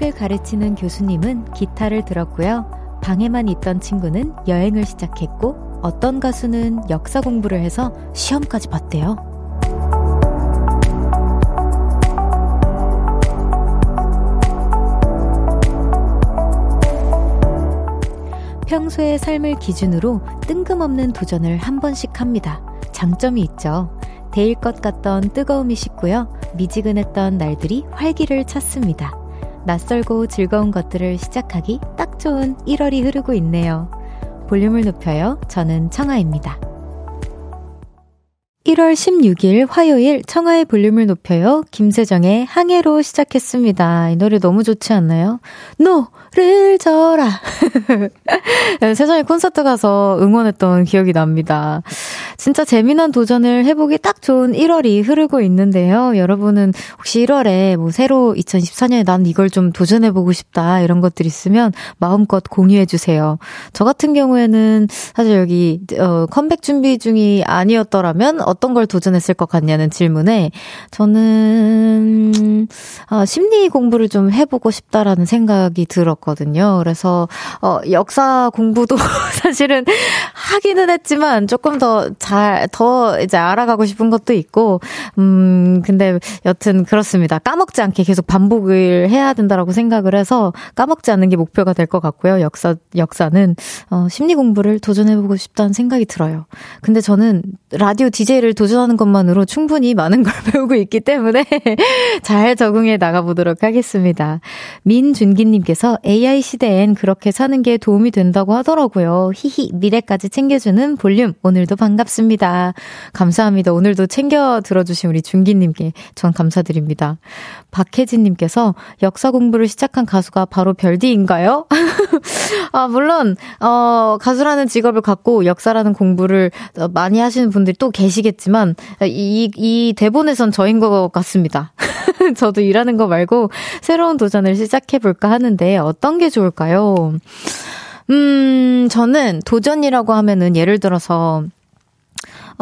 물리학을 가르치는 교수님은 기타를 들었고요. 방에만 있던 친구는 여행을 시작했고 어떤 가수는 역사 공부를 해서 시험까지 봤대요. 평소의 삶을 기준으로 뜬금없는 도전을 한 번씩 합니다. 장점이 있죠. 데일 것 같던 뜨거움이 식고요. 미지근했던 날들이 활기를 찾습니다. 낯설고 즐거운 것들을 시작하기 딱 좋은 1월이 흐르고 있네요. 볼륨을 높여요. 저는 청하입니다. 1월 16일 화요일 청하의 볼륨을 높여요. 김세정의 항해로 시작했습니다. 이 노래 너무 좋지 않나요? 노를 져라. 세정이 콘서트 가서 응원했던 기억이 납니다. 진짜 재미난 도전을 해보기 딱 좋은 1월이 흐르고 있는데요. 여러분은 혹시 1월에 뭐 새로 2024년에 난 이걸 좀 도전해보고 싶다 이런 것들 있으면 마음껏 공유해주세요. 저 같은 경우에는 사실 여기 어, 컴백 준비 중이 아니었더라면 어떤 걸 도전했을 것 같냐는 질문에 저는 어, 심리 공부를 좀 해보고 싶다라는 생각이 들었거든요. 그래서 어, 역사 공부도 사실은 하기는 했지만 조금 더 잘, 더 이제 알아가고 싶은 것도 있고, 음, 근데 여튼 그렇습니다. 까먹지 않게 계속 반복을 해야 된다라고 생각을 해서 까먹지 않는 게 목표가 될 것 같고요. 역사, 역사는, 어, 심리 공부를 도전해보고 싶다는 생각이 들어요. 근데 저는 라디오 DJ DJ를 도전하는 것만으로 충분히 많은 걸 배우고 있기 때문에 잘 적응해 나가보도록 하겠습니다. 민준기님께서 AI 시대엔 그렇게 사는 게 도움이 된다고 하더라고요. 히히, 미래까지 챙겨주는 볼륨. 오늘도 반갑습니다. 감사합니다. 오늘도 챙겨 들어주신 우리 준기님께 전 감사드립니다. 박혜진님께서 역사 공부를 시작한 가수가 바로 별디인가요? 아, 물론, 어, 가수라는 직업을 갖고 역사라는 공부를 많이 하시는 분들이 또 계시겠지만, 이, 이 대본에선 저인 것 같습니다. 저도 일하는 거 말고 새로운 도전을 시작해볼까 하는데 어떤 게 좋을까요? 음, 저는 도전이라고 하면은 예를 들어서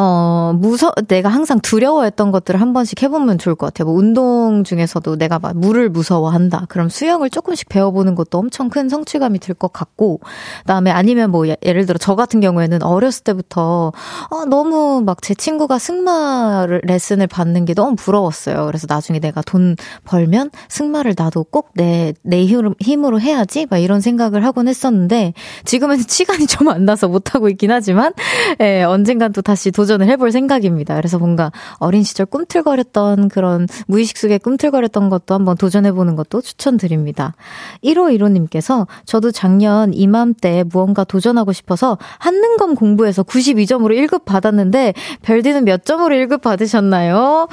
어, 무서, 내가 항상 두려워했던 것들을 한 번씩 해보면 좋을 것 같아요. 뭐 운동 중에서도 내가 막 물을 무서워한다. 그럼 수영을 조금씩 배워보는 것도 엄청 큰 성취감이 들 것 같고, 그 다음에 아니면 뭐 예, 예를 들어 저 같은 경우에는 어렸을 때부터 어, 너무 막 제 친구가 승마 레슨을 받는 게 너무 부러웠어요. 그래서 나중에 내가 돈 벌면 승마를 나도 꼭 내 내 힘으로, 해야지. 막 이런 생각을 하곤 했었는데 지금은 시간이 좀 안 나서 못 하고 있긴 하지만 예, 언젠간 또 다시 도전 도전을 해볼 생각입니다. 그래서 뭔가 어린 시절 꿈틀거렸던 그런 무의식 속에 꿈틀거렸던 것도 한번 도전해보는 것도 추천드립니다. 1515님께서 저도 작년 이맘때 무언가 도전하고 싶어서 한능검 공부해서 92점으로 1급 받았는데 별디는 몇 점으로 1급 받으셨나요?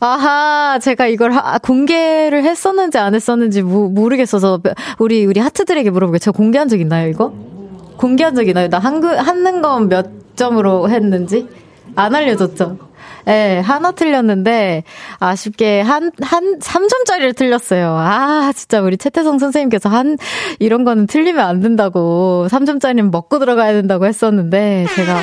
아하, 제가 이걸 하, 공개를 했었는지 안 했었는지 모, 모르겠어서 우리 우리 하트들에게 물어보게 제가 공개한 적 있나요, 이거? 공개한 적 있나요? 나 한글 한능검 몇 점으로 했는지? 안 알려줬죠. 예, 네, 하나 틀렸는데, 아쉽게 한, 한, 3점짜리를 틀렸어요. 아, 진짜 우리 채태성 선생님께서 한, 이런 거는 틀리면 안 된다고, 3점짜리는 먹고 들어가야 된다고 했었는데, 제가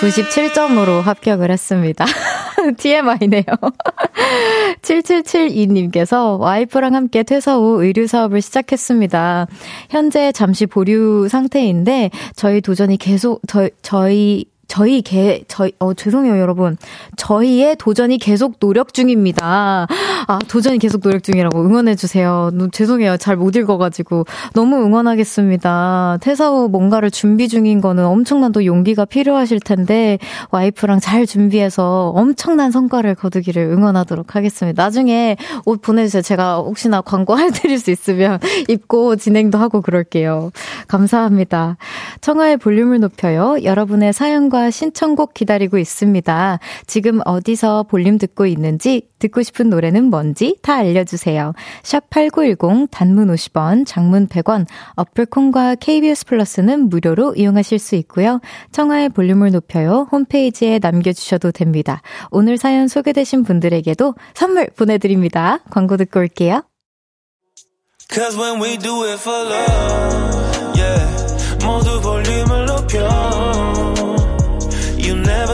97점으로 합격을 했습니다. TMI네요. 7772님께서 와이프랑 함께 퇴사 후 의류 사업을 시작했습니다. 현재 잠시 보류 상태인데, 저희 도전이 계속, 저, 저희, 저희 개, 저희, 어, 죄송해요, 여러분. 저희의 도전이 계속 노력 중입니다. 아, 도전이 계속 노력 중이라고 응원해주세요. 죄송해요. 잘 못 읽어가지고. 너무 응원하겠습니다. 퇴사 후 뭔가를 준비 중인 거는 엄청난 또 용기가 필요하실 텐데, 와이프랑 잘 준비해서 엄청난 성과를 거두기를 응원하도록 하겠습니다. 나중에 옷 보내주세요. 제가 혹시나 광고 해 드릴 수 있으면 입고 진행도 하고 그럴게요. 감사합니다. 청하의 볼륨을 높여요. 여러분의 사연과 사연과 신청곡 기다리고 있습니다. 지금 어디서 볼륨 듣고 있는지, 듣고 싶은 노래는 뭔지 다 알려주세요. 샵8910 단문 50원, 장문 100원, 어플콘과 KBS 플러스는 무료로 이용하실 수 있고요. 청하의 볼륨을 높여요. 홈페이지에 남겨주셔도 됩니다. 오늘 사연 소개되신 분들에게도 선물 보내드립니다. 광고 듣고 올게요. Cause when we do it for love, yeah. 모두 볼륨을 높여.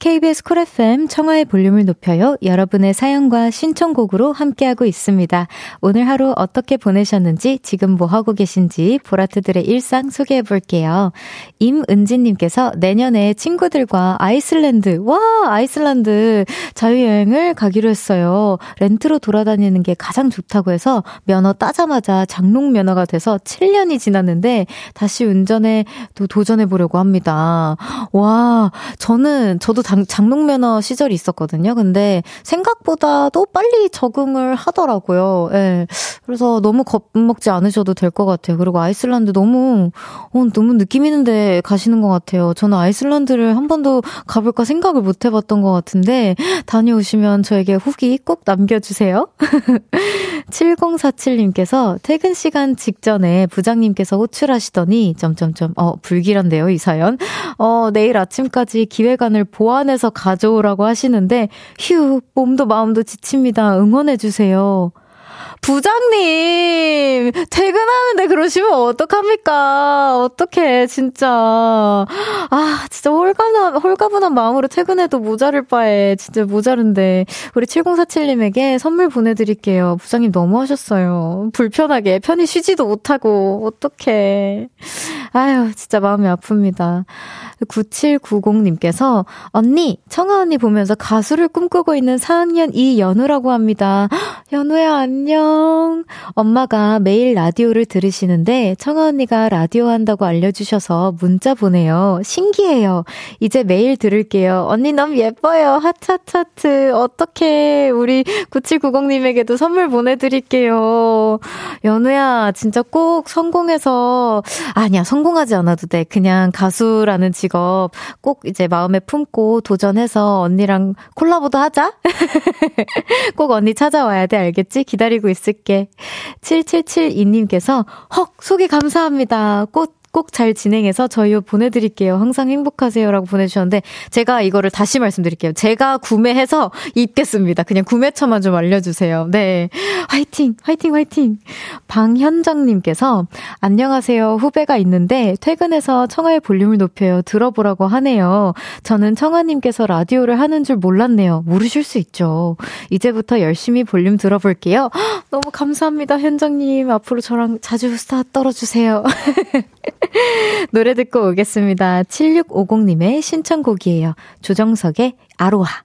KBS 쿨 FM 청하의 볼륨을 높여요. 여러분의 사연과 신청곡으로 함께하고 있습니다. 오늘 하루 어떻게 보내셨는지, 지금 뭐 하고 계신지 보라트들의 일상 소개해 볼게요. 임은지님께서 내년에 친구들과 아이슬란드, 와, 아이슬란드 자유여행을 가기로 했어요. 렌트로 돌아다니는 게 가장 좋다고 해서 면허 따자마자 장롱 면허가 돼서 7년이 지났는데 다시 운전에 또 도전해 보려고 합니다. 와, 저는, 저도 장, 장롱면허 시절이 있었거든요. 근데 생각보다도 빨리 적응을 하더라고요. 예. 네. 그래서 너무 겁먹지 않으셔도 될 것 같아요. 그리고 아이슬란드 너무, 어, 너무 느낌 있는데 가시는 것 같아요. 저는 아이슬란드를 한 번도 가볼까 생각을 못 해봤던 것 같은데, 다녀오시면 저에게 후기 꼭 남겨주세요. 7047님께서 퇴근 시간 직전에 부장님께서 호출하시더니, 점점점, 어, 불길한데요, 이 사연. 어, 내일 아침까지 기획안을 보완 해서 가져오라고 하시는데, 휴, 몸도 마음도 지칩니다. 응원해주세요. 부장님, 퇴근하는데 그러시면 어떡합니까? 어떡해, 진짜. 아, 진짜 홀가분한, 홀가분한 마음으로 퇴근해도 모자를 바에 진짜 모자른데. 우리 7047님에게 선물 보내드릴게요. 부장님 너무 하셨어요. 불편하게, 편히 쉬지도 못하고, 어떡해. 아유, 진짜 마음이 아픕니다. 9790님께서, 언니, 청아 언니 보면서 가수를 꿈꾸고 있는 4학년 이연우라고 합니다. 연우야, 안녕. 엄마가 매일 라디오를 들으시는데, 청아 언니가 라디오 한다고 알려주셔서 문자 보내요. 신기해요. 이제 매일 들을게요. 언니 너무 예뻐요. 하차차트. 어떡해. 우리 9790님에게도 선물 보내드릴게요. 연우야, 진짜 꼭 성공해서, 아니야, 성공하지 않아도 돼. 그냥 가수라는 직업 직업 꼭 이제 마음에 품고 도전해서 언니랑 콜라보도 하자. 꼭 언니 찾아와야 돼. 알겠지? 기다리고 있을게. 7772님께서 헉, 소개 감사합니다. 꽃 꼭 잘 진행해서 저희 보내드릴게요. 항상 행복하세요라고 보내주셨는데 제가 이거를 다시 말씀드릴게요. 제가 구매해서 입겠습니다. 그냥 구매처만 좀 알려주세요. 네. 화이팅! 화이팅! 화이팅! 방현정님께서 안녕하세요. 후배가 있는데 퇴근해서 청아의 볼륨을 높여요. 들어보라고 하네요. 저는 청아님께서 라디오를 하는 줄 몰랐네요. 모르실 수 있죠. 이제부터 열심히 볼륨 들어볼게요. 너무 감사합니다. 현정님. 앞으로 저랑 자주 스타 떨어주세요. 노래 듣고 오겠습니다. 7650님의 신청곡이에요. 조정석의 아로하.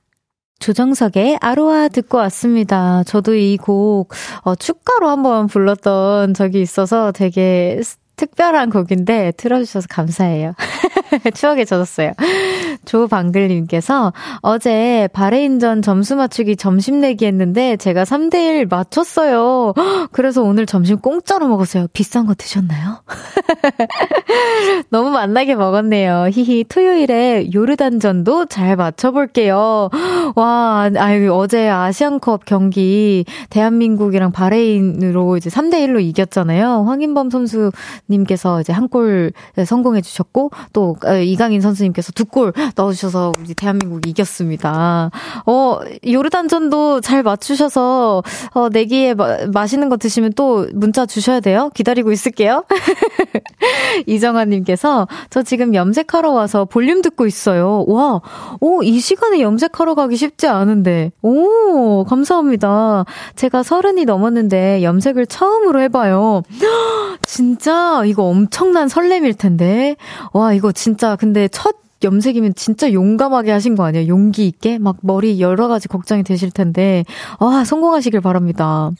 조정석의 아로하 듣고 왔습니다. 저도 이 곡, 어, 축가로 한번 불렀던 적이 있어서 되게 특별한 곡인데 틀어주셔서 감사해요. 추억에 젖었어요. 조방글님께서 어제 바레인전 점수 맞추기 점심 내기 했는데 제가 3대1 맞췄어요. 그래서 오늘 점심 공짜로 먹었어요. 비싼 거 드셨나요? 너무 만나게 먹었네요. 히히 토요일에 요르단전도 잘 맞춰볼게요. 와, 아유, 어제 아시안컵 경기 대한민국이랑 바레인으로 이제 3대1로 이겼잖아요. 황인범 선수님께서 이제 한 골 성공해 주셨고 또 어, 이강인 선수님께서 두 골 넣어주셔서 우리 대한민국이 이겼습니다. 어, 요르단전도 잘 맞추셔서, 어, 내기에 마, 맛있는 거 드시면 또 문자 주셔야 돼요. 기다리고 있을게요. 이정아님께서, 저 지금 염색하러 와서 볼륨 듣고 있어요. 와, 오, 이 시간에 염색하러 가기 쉽지 않은데. 오, 감사합니다. 제가 서른이 넘었는데 염색을 처음으로 해봐요. 진짜, 이거 엄청난 설렘일 텐데. 와, 이거 진짜, 근데 첫 염색이면 진짜 용감하게 하신 거 아니에요? 용기 있게? 막 머리 여러 가지 걱정이 되실 텐데, 아, 성공하시길 바랍니다.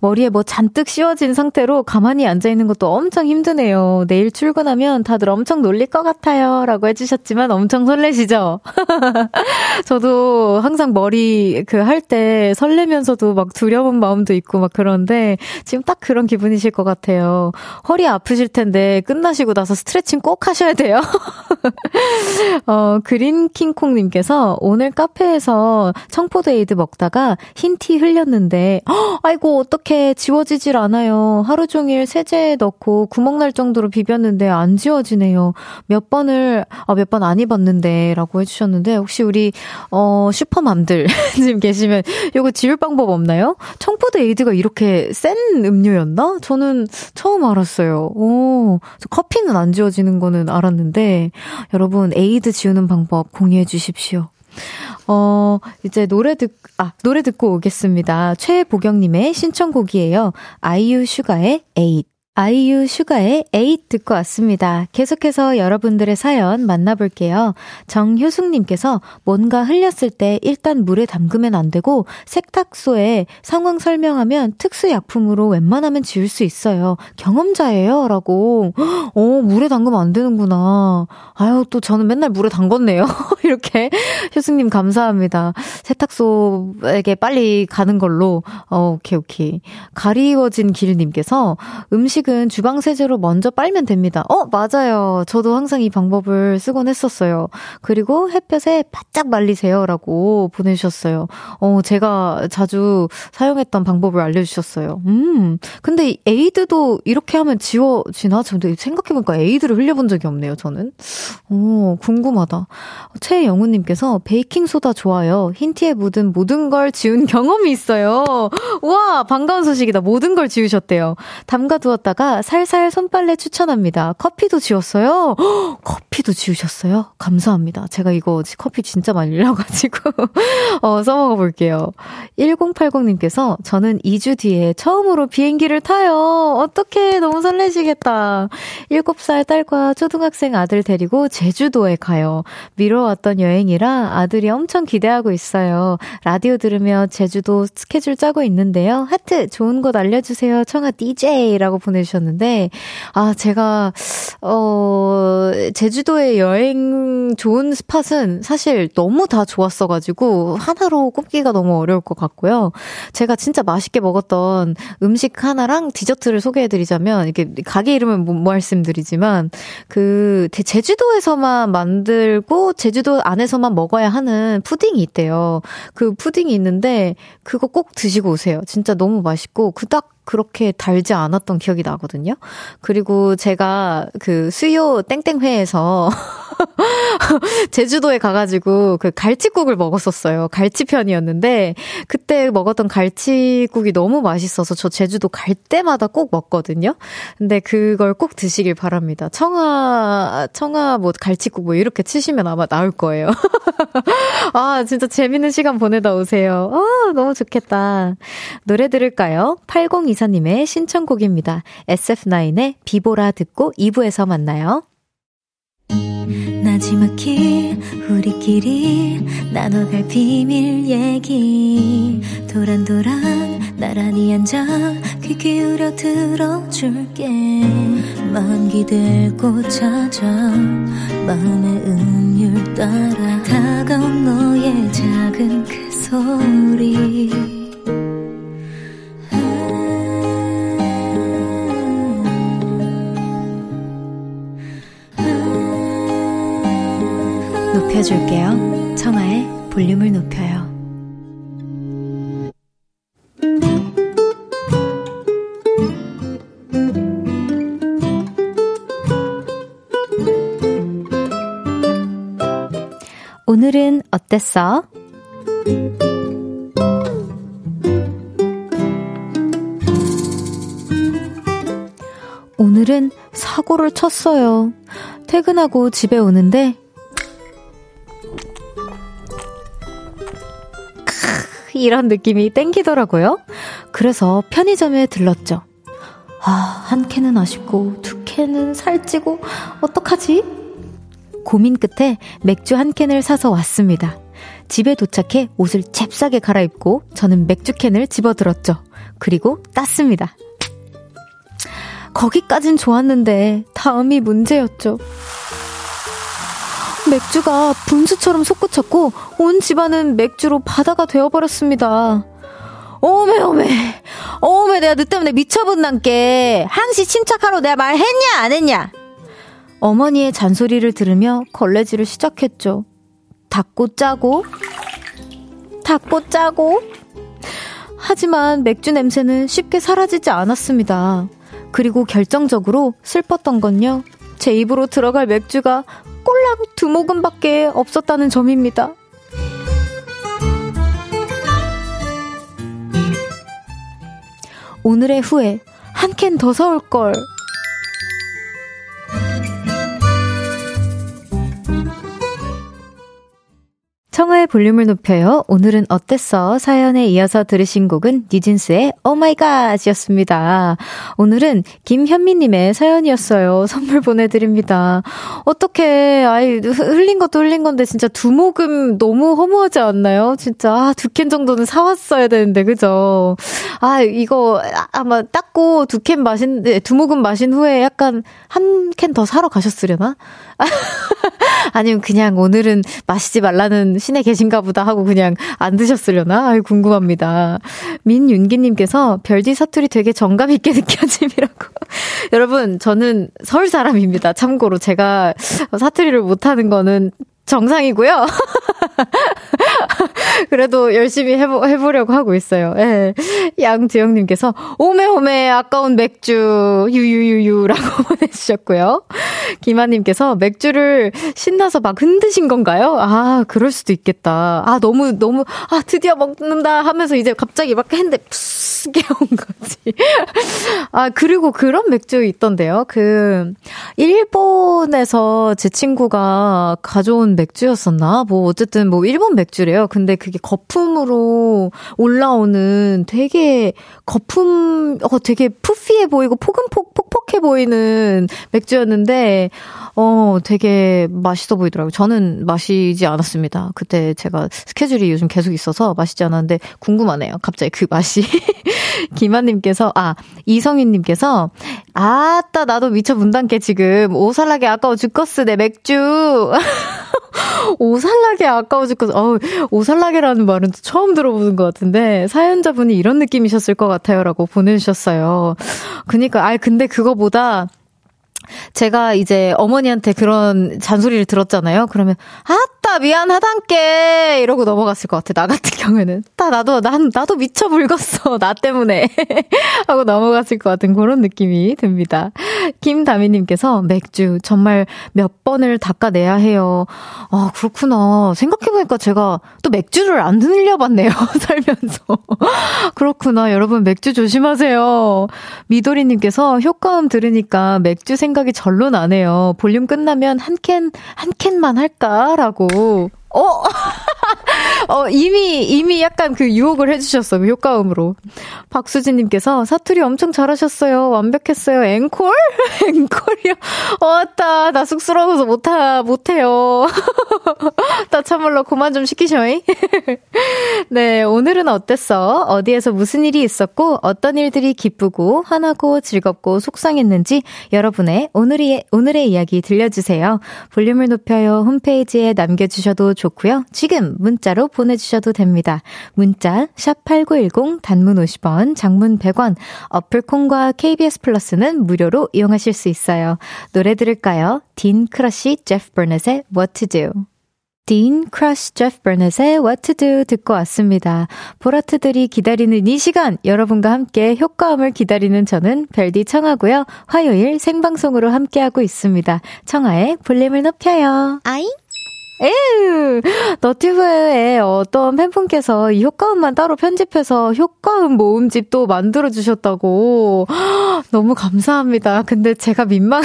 머리에 뭐 잔뜩 씌워진 상태로 가만히 앉아있는 것도 엄청 힘드네요. 내일 출근하면 다들 엄청 놀릴 것 같아요. 라고 해주셨지만 엄청 설레시죠? 저도 항상 머리 그 할 때 설레면서도 막 두려운 마음도 있고 막 그런데 지금 딱 그런 기분이실 것 같아요. 허리 아프실 텐데 끝나시고 나서 스트레칭 꼭 하셔야 돼요. 어, 그린 킹콩님께서 오늘 카페에서 청포도에이드 먹다가 흰 티 흘렸는데, 허, 아이고, 어떻게 지워지질 않아요. 하루 종일 세제에 넣고 구멍 날 정도로 비볐는데 안 지워지네요. 몇 번을, 아, 몇 번 안 입었는데, 라고 해주셨는데, 혹시 우리, 어, 슈퍼맘들 지금 계시면, 이거 지울 방법 없나요? 청포도에이드가 이렇게 센 음료였나? 저는 처음 알았어요. 오, 커피는 안 지워지는 거는 알았는데, 여러분, 드 지우는 방법 공유해 주십시오. 어, 이제 노래 듣, 아, 노래 듣고 오겠습니다. 최보경님의 신청곡이에요. 아이유 슈가의 에잇. 아이유 슈가의 에잇 듣고 왔습니다. 계속해서 여러분들의 사연 만나볼게요. 정효숙님께서 뭔가 흘렸을 때 일단 물에 담그면 안 되고 세탁소에 상황 설명하면 특수약품으로 웬만하면 지울 수 있어요. 경험자예요. 라고. 어, 물에 담그면 안 되는구나. 아유, 또 저는 맨날 물에 담궜네요. 이렇게. 효숙님 감사합니다. 세탁소에게 빨리 가는 걸로. 어, 오케이, 오케이. 가리워진 길님께서 음식 음식은 주방 세제로 먼저 빨면 됩니다. 어, 맞아요. 저도 항상 이 방법을 쓰곤 했었어요. 그리고 햇볕에 바짝 말리세요 라고 보내주셨어요. 어, 제가 자주 사용했던 방법을 알려주셨어요. 음, 근데 에이드도 이렇게 하면 지워지나? 근데 생각해보니까 에이드를 흘려본 적이 없네요, 저는. 오, 궁금하다. 최영우님께서 베이킹소다 좋아요. 흰티에 묻은 모든 걸 지운 경험이 있어요. 우와, 반가운 소식이다. 모든 걸 지우셨대요. 담가두었다 가가 살살 손빨래 추천합니다. 커피도 지웠어요? 허, 커피도 지우셨어요? 감사합니다. 제가 이거 커피 진짜 많이 흘려가지고, 어, 써먹어 볼게요. 1080님께서 저는 2주 뒤에 처음으로 비행기를 타요. 어떻게 너무 설레시겠다. 7살 딸과 초등학생 아들 데리고 제주도에 가요. 미뤄왔던 여행이라 아들이 엄청 기대하고 있어요. 라디오 들으며 제주도 스케줄 짜고 있는데요. 하트 좋은 곳 알려주세요. 청아 DJ라고 보내주셨어요. 보내주셨는데, 아, 제가, 어, 제주도에 여행 좋은 스팟은 사실 너무 다 좋았어가지고, 하나로 꼽기가 너무 어려울 것 같고요. 제가 진짜 맛있게 먹었던 음식 하나랑 디저트를 소개해드리자면, 이게 가게 이름은 못 말씀드리지만, 그, 제주도에서만 만들고, 제주도 안에서만 먹어야 하는 푸딩이 있대요. 그 푸딩이 있는데, 그거 꼭 드시고 오세요. 진짜 너무 맛있고, 그닥 그렇게 달지 않았던 기억이 나거든요. 그리고 제가 그 수요 땡땡회에서 제주도에 가가지고 그 갈치국을 먹었었어요. 갈치편이었는데 그때 먹었던 갈치국이 너무 맛있어서 저 제주도 갈 때마다 꼭 먹거든요. 근데 그걸 꼭 드시길 바랍니다. 청아 청아 뭐 갈치국 뭐 이렇게 치시면 아마 나올 거예요. 아 진짜 재밌는 시간 보내다 오세요. 아 너무 좋겠다. 노래 들을까요? 8024 이사님의 신청곡입니다. SF9의 비보라 듣고 2부에서 만나요. 나지막히 우리끼리 나눠갈 비밀 얘기 도란도란 나란히 앉아 귀 기울여 들어줄게 마음 기대고 찾아 마음의 음율 따라 다가온 너의 작은 그 소리 높여줄게요. 청하의 볼륨을 높여요. 오늘은 어땠어? 오늘은 사고를 쳤어요. 퇴근하고 집에 오는데 이런 느낌이 땡기더라고요. 그래서 편의점에 들렀죠. 아, 한 캔은 아쉽고, 두 캔은 살찌고, 어떡하지? 고민 끝에 맥주 한 캔을 사서 왔습니다. 집에 도착해 옷을 잽싸게 갈아입고 저는 맥주 캔을 집어들었죠. 그리고 땄습니다. 거기까진 좋았는데 다음이 문제였죠. 맥주가 분수처럼 솟구쳤고 온 집안은 맥주로 바다가 되어버렸습니다. 오메 오메 오메 내가 너 때문에 미쳐본단께 항시 침착하러 내가 말했냐 안 했냐 어머니의 잔소리를 들으며 걸레질을 시작했죠. 닦고 짜고 닦고 짜고 하지만 맥주 냄새는 쉽게 사라지지 않았습니다. 그리고 결정적으로 슬펐던 건요. 제 입으로 들어갈 맥주가 꼴랑 두 모금밖에 없었다는 점입니다. 오늘의 후회, 한 캔 더 사올걸. 한나의 볼륨을 높여요. 오늘은 어땠어? 사연에 이어서 들으신 곡은 뉴진스의 오마이갓이었습니다. 오늘은 김현미님의 사연이었어요. 선물 보내드립니다. 어떻게, 아이, 흘린 것도 흘린 건데 진짜 두 모금 너무 허무하지 않나요? 진짜, 아, 두 캔 정도는 사왔어야 되는데, 그죠? 아, 이거 아마 닦고 두 캔 마신, 네, 두 모금 마신 후에 약간 한 캔 더 사러 가셨으려나? 아니면 그냥 오늘은 마시지 말라는 신에 계신가 보다 하고 그냥 안 드셨으려나? 아유, 궁금합니다. 민윤기님께서 별디 사투리 되게 정감 있게 느껴짐이라고. 여러분, 저는 서울 사람입니다. 참고로 제가 사투리를 못하는 거는 정상이고요. 그래도 열심히 해보, 해보려고 하고 있어요. 예. 양지영님께서, 오메오메 아까운 맥주, 유유유유라고 보내주셨고요. 김아님께서 맥주를 신나서 막 흔드신 건가요? 아, 그럴 수도 있겠다. 아, 너무, 너무, 아, 드디어 먹는다 하면서 이제 갑자기 막 했는데, 푸스 깨운 거지. 아, 그리고 그런 맥주 있던데요. 그, 일본에서 제 친구가 가져온 맥주였었나? 뭐, 어쨌든 뭐, 일본 맥주래요. 근데 그게 거품으로 올라오는 되게 거품, 어, 되게 푸피해 보이고 포근폭, 폭폭해 보이는 맥주였는데, 어, 되게 맛있어 보이더라고요. 저는 마시지 않았습니다. 그때 제가 스케줄이 요즘 계속 있어서 마시지 않았는데 궁금하네요. 갑자기 그 맛이. 김한님께서, 아, 이성윤님께서, 아따, 나도 미쳐 문단께 지금 오살라게 아까워 죽겠어, 내 맥주. 오살라게 아까워 죽겠어. 어우, 오살라게라는 말은 처음 들어보는 것 같은데, 사연자분이 이런 느낌이셨을 것 같아요. 라고 보내주셨어요. 그니까, 아, 근데 그거보다, 제가 이제 어머니한테 그런 잔소리를 들었잖아요. 그러면 아따 미안하단께 이러고 넘어갔을 것 같아. 나 같은 경우에는 따 나도 난 나도 미쳐 불었어 나 때문에 하고 넘어갔을 것 같은 그런 느낌이 듭니다. 김다미님께서 맥주 정말 몇 번을 닦아내야 해요. 아 그렇구나. 생각해보니까 제가 또 맥주를 안 들려봤네요. 살면서 그렇구나. 여러분 맥주 조심하세요. 미도리님께서 효과음 들으니까 맥주 생각 생각이 절로 나네요. 볼륨 끝나면 한 캔, 한 캔만 할까라고. 어? 어, 이미, 이미 약간 그 유혹을 해주셨어, 그 효과음으로. 박수진님께서 사투리 엄청 잘하셨어요. 완벽했어요. 앵콜? 앵콜이요? 왔다. 나 쑥스러워서 못하, 못해요. 나 참말로 그만 좀 시키셔잉. 네, 오늘은 어땠어? 어디에서 무슨 일이 있었고, 어떤 일들이 기쁘고, 화나고, 즐겁고, 속상했는지 여러분의 오늘의, 오늘의 이야기 들려주세요. 볼륨을 높여요. 홈페이지에 남겨주셔도 좋고요. 지금 문자로 보내주셔도 됩니다. 문자 샵8910 단문 50원, 장문 100원, 어플 콩과 KBS 플러스는 무료로 이용하실 수 있어요. 노래 들을까요? 딘 크러쉬 제프 버넷의 What to Do. 딘 크러쉬 제프 버넷의 What to Do 듣고 왔습니다. 볼하트들이 기다리는 이 시간 여러분과 함께 효과음을 기다리는 저는 별디 청하고요. 화요일 생방송으로 함께하고 있습니다. 청하의 볼륨을 높여요. 아잉? 에휴, 너튜브에 어떤 팬분께서 이 효과음만 따로 편집해서 효과음 모음집 도 만들어주셨다고. 너무 감사합니다. 근데 제가 민망,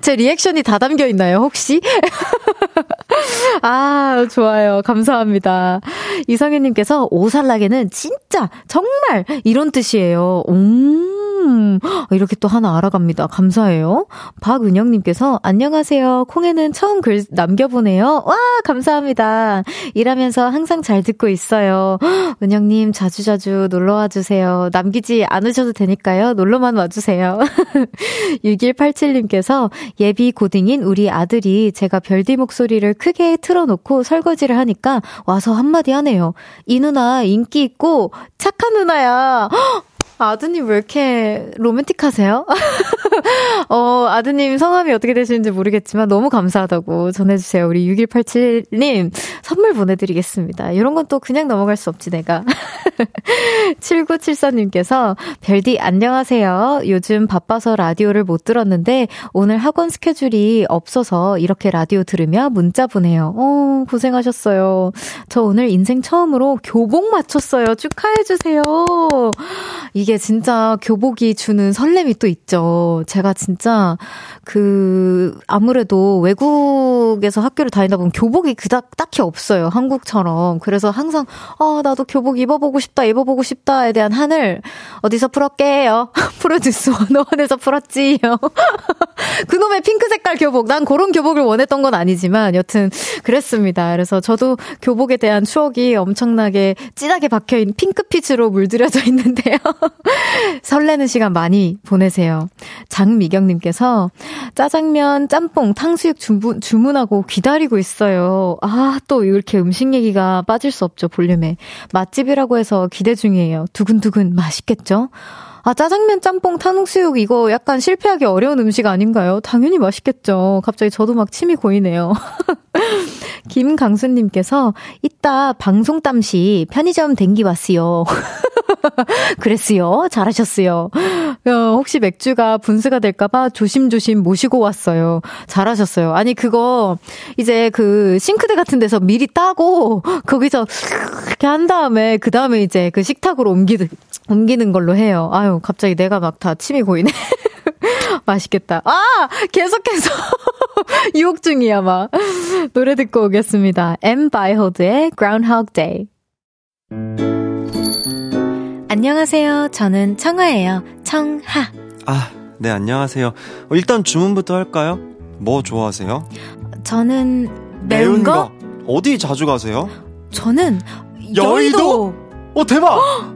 제 리액션이 다 담겨 있나요, 혹시? 아, 좋아요. 감사합니다. 이성현님께서 오살라게는 진짜, 정말 이런 뜻이에요. 음. 음, 이렇게 또 하나 알아갑니다. 감사해요. 박은영님께서, 안녕하세요. 콩에는 처음 글 남겨보네요. 와, 감사합니다. 일하면서 항상 잘 듣고 있어요. 은영님, 자주자주 놀러와 주세요. 남기지 않으셔도 되니까요. 놀러만 와주세요. 6187님께서, 예비 고딩인 우리 아들이 제가 별디 목소리를 크게 틀어놓고 설거지를 하니까 와서 한마디 하네요. 이 누나 인기 있고 착한 누나야. 아드님 왜 이렇게 로맨틱하세요? 어, 아드님 성함이 어떻게 되시는지 모르겠지만 너무 감사하다고 전해주세요. 우리 6187님 선물 보내드리겠습니다. 이런 건 또 그냥 넘어갈 수 없지, 내가. 7974님께서 별디 안녕하세요. 요즘 바빠서 라디오를 못 들었는데 오늘 학원 스케줄이 없어서 이렇게 라디오 들으며 문자 보내요. 어, 고생하셨어요. 저 오늘 인생 처음으로 교복 맞췄어요. 축하해주세요. 이게 진짜 교복이 주는 설렘이 또 있죠. 제가 진짜 그 아무래도 외국에서 학교를 다니다 보면 교복이 그닥 딱히 없, 없어요. 한국처럼. 그래서 항상, 아, 나도 교복 입어보고 싶다, 입어보고 싶다에 대한 한을 어디서 풀었게요? 프로듀스 원어원에서 풀었지요. 그놈의 핑크 색깔 교복. 난 그런 교복을 원했던 건 아니지만, 여튼, 그랬습니다. 그래서 저도 교복에 대한 추억이 엄청나게 진하게 박혀있는 핑크빛으로 물들여져 있는데요. 설레는 시간 많이 보내세요. 장미경님께서 짜장면, 짬뽕, 탕수육 주문, 주문하고 기다리고 있어요. 아, 또 이렇게 음식 얘기가 빠질 수 없죠, 볼륨에. 맛집이라고 해서 기대 중이에요. 두근두근 맛있겠죠? 아, 짜장면, 짬뽕, 탕수육 이거 약간 실패하기 어려운 음식 아닌가요? 당연히 맛있겠죠. 갑자기 저도 막 침이 고이네요. 김강수님께서 이따 방송 땀시 편의점 댕기 왔어요. 그랬어요. 잘하셨어요. 어, 혹시 맥주가 분수가 될까봐 조심조심 모시고 왔어요. 잘하셨어요. 아니, 그거, 이제 그 싱크대 같은 데서 미리 따고, 거기서 이렇게 한 다음에, 그 다음에 이제 그 식탁으로 옮기는, 옮기는 걸로 해요. 아유, 갑자기 내가 막 다 침이 고이네. 맛있겠다. 아! 계속해서 유혹 중이야, 막. 노래 듣고 오겠습니다. M. 바이호드의 Groundhog Day. 안녕하세요. 저는 청아예요. 청하. 아, 네, 안녕하세요. 어, 일단 주문부터 할까요? 뭐 좋아하세요? 저는 매운, 매운 거? 거? 어디 자주 가세요? 저는 여의도. 여의도? 어, 대박!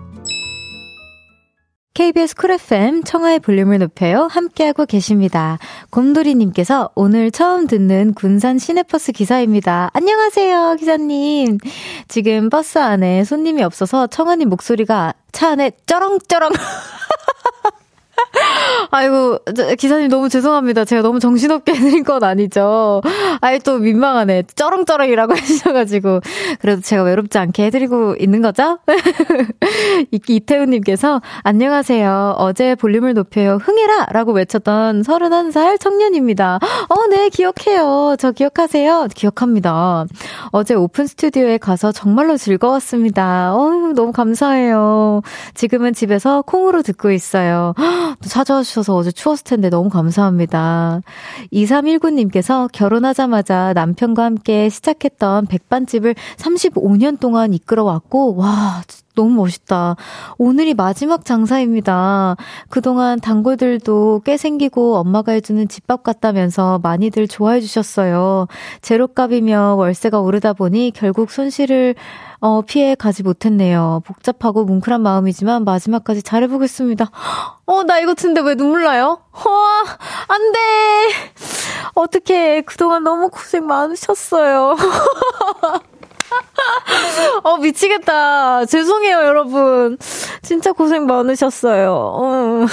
KBS 쿨 FM 청하의 볼륨을 높여요. 함께하고 계십니다. 곰돌이님께서 오늘 처음 듣는 군산 시내버스 기사입니다. 안녕하세요, 기사님. 지금 버스 안에 손님이 없어서 청하님 목소리가 차 안에 쩌렁쩌렁 아이고, 기사님 너무 죄송합니다. 제가 너무 정신없게 해드린 건 아니죠. 아이, 또 민망하네. 쩌렁쩌렁이라고 하셔가지고. 그래도 제가 외롭지 않게 해드리고 있는 거죠? 이태우님께서, 안녕하세요. 어제 볼륨을 높여요. 흥해라! 라고 외쳤던 31살 청년입니다. 어, 네, 기억해요. 저 기억하세요? 기억합니다. 어제 오픈 스튜디오에 가서 정말로 즐거웠습니다. 어, 너무 감사해요. 지금은 집에서 콩으로 듣고 있어요. 또 찾아와 주셔서 어제 추웠을 텐데 너무 감사합니다. 2319님께서 결혼하자마자 남편과 함께 시작했던 백반집을 35년 동안 이끌어왔고, 와, 너무 멋있다. 오늘이 마지막 장사입니다. 그동안 단골들도 꽤 생기고 엄마가 해주는 집밥 같다면서 많이들 좋아해 주셨어요. 제로값이며 월세가 오르다 보니 결국 손실을 어, 피해 가지 못했네요. 복잡하고 뭉클한 마음이지만 마지막까지 잘해보겠습니다. 어, 나 이거 듣는데 왜 눈물 나요? 와, 안 돼! 어떻게 그동안 너무 고생 많으셨어요. 어, 미치겠다. 죄송해요, 여러분. 진짜 고생 많으셨어요. 어,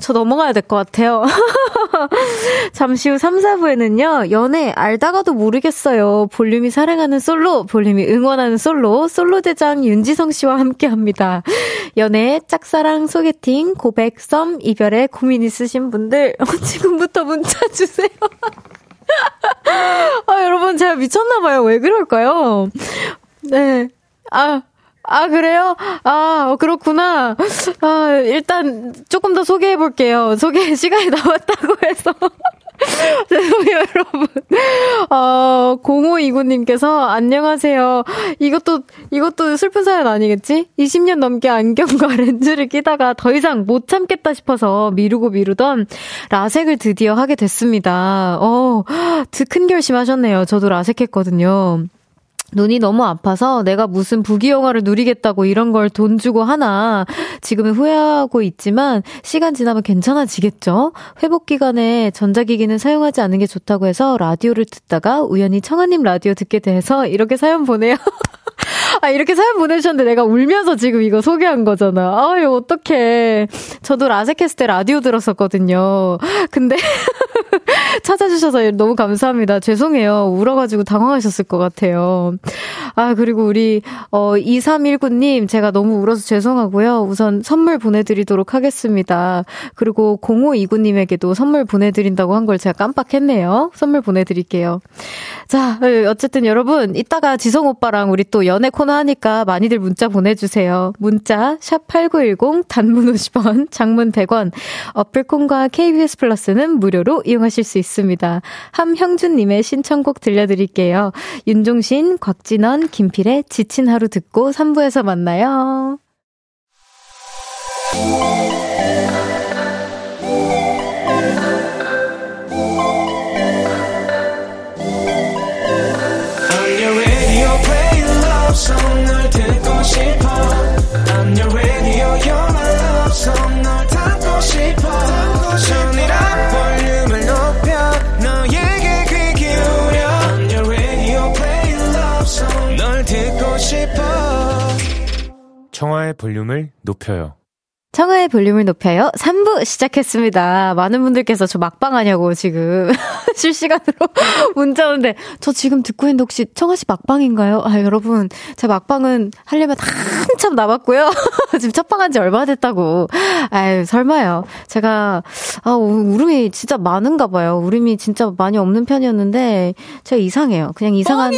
저 넘어가야 될 것 같아요. 잠시 후 3, 4부에는요, 연애 알다가도 모르겠어요. 볼륨이 사랑하는 솔로, 볼륨이 응원하는 솔로, 솔로 대장 윤지성 씨와 함께 합니다. 연애, 짝사랑, 소개팅, 고백, 썸, 이별에 고민 있으신 분들, 지금부터 문자 주세요. 아, 여러분, 제가 미쳤나봐요. 왜 그럴까요? 네. 아, 아, 그래요? 아, 어, 그렇구나. 아, 일단 조금 더 소개해 볼게요. 소개 시간이 남았다고 해서. 죄송해요, 여러분. 어, 0529님께서, 안녕하세요. 이것도, 이것도 슬픈 사연 아니겠지? 20년 넘게 안경과 렌즈를 끼다가 더 이상 못 참겠다 싶어서 미루고 미루던 라섹을 드디어 하게 됐습니다. 어, 큰 결심하셨네요. 저도 라섹 했거든요. 눈이 너무 아파서 내가 무슨 부귀영화를 누리겠다고 이런 걸 돈 주고 하나 지금은 후회하고 있지만 시간 지나면 괜찮아지겠죠? 회복 기간에 전자기기는 사용하지 않는 게 좋다고 해서 라디오를 듣다가 우연히 청아님 라디오 듣게 돼서 이렇게 사연 보내요. 아, 이렇게 사연 보내주셨는데 내가 울면서 지금 이거 소개한 거잖아. 아유, 어떡해. 저도 라섹했을 때 라디오 들었었거든요. 근데 찾아주셔서 너무 감사합니다. 죄송해요. 울어가지고 당황하셨을 것 같아요. 아, 그리고 우리, 어, 2319님, 제가 너무 울어서 죄송하고요. 우선 선물 보내드리도록 하겠습니다. 그리고 0529님에게도 선물 보내드린다고 한 걸 제가 깜빡했네요. 선물 보내드릴게요. 자, 어쨌든 여러분, 이따가 지성 오빠랑 우리 또 연애 코너 하니까 많이들 문자 보내주세요. 문자, 샵8910, 단문 50원, 장문 100원, 어플콘과 KBS 플러스는 무료로 이용하실 수 있습니다. 함형준님의 신청곡 들려드릴게요. 윤종신, 곽진원, 김필의 지친 하루 듣고 3부에서 만나요. 청하의 볼륨을 높여요. 청하의 볼륨을 높여요. 3부 시작했습니다. 많은 분들께서 저 막방 하냐고 지금 실시간으로 문자 오는데 저 지금 듣고 있는데 혹시 청하 씨 막방인가요? 아, 여러분. 제 막방은 하려면 한참 남았고요. 지금 첫방 한 지 얼마 됐다고. 아유, 설마요. 제가, 아, 울음이 진짜 많은가 봐요. 울음이 진짜 많이 없는 편이었는데 제가 이상해요. 그냥 이상한.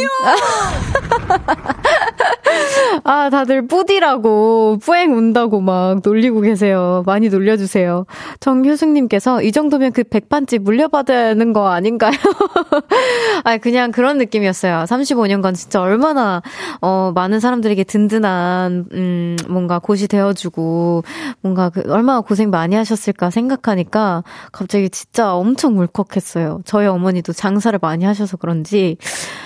아, 다들 뿌디라고, 뿌앵 운다고 막 놀리고 계세요. 많이 놀려주세요. 정효승님께서 이 정도면 그 백반집 물려받아야 하는 거 아닌가요? 아, 그냥 그런 느낌이었어요. 35년간 진짜 얼마나, 어, 많은 사람들에게 든든한, 음, 뭔가 곳이 되어주고, 뭔가 그, 얼마나 고생 많이 하셨을까 생각하니까 갑자기 진짜 엄청 울컥했어요. 저희 어머니도 장사를 많이 하셔서 그런지.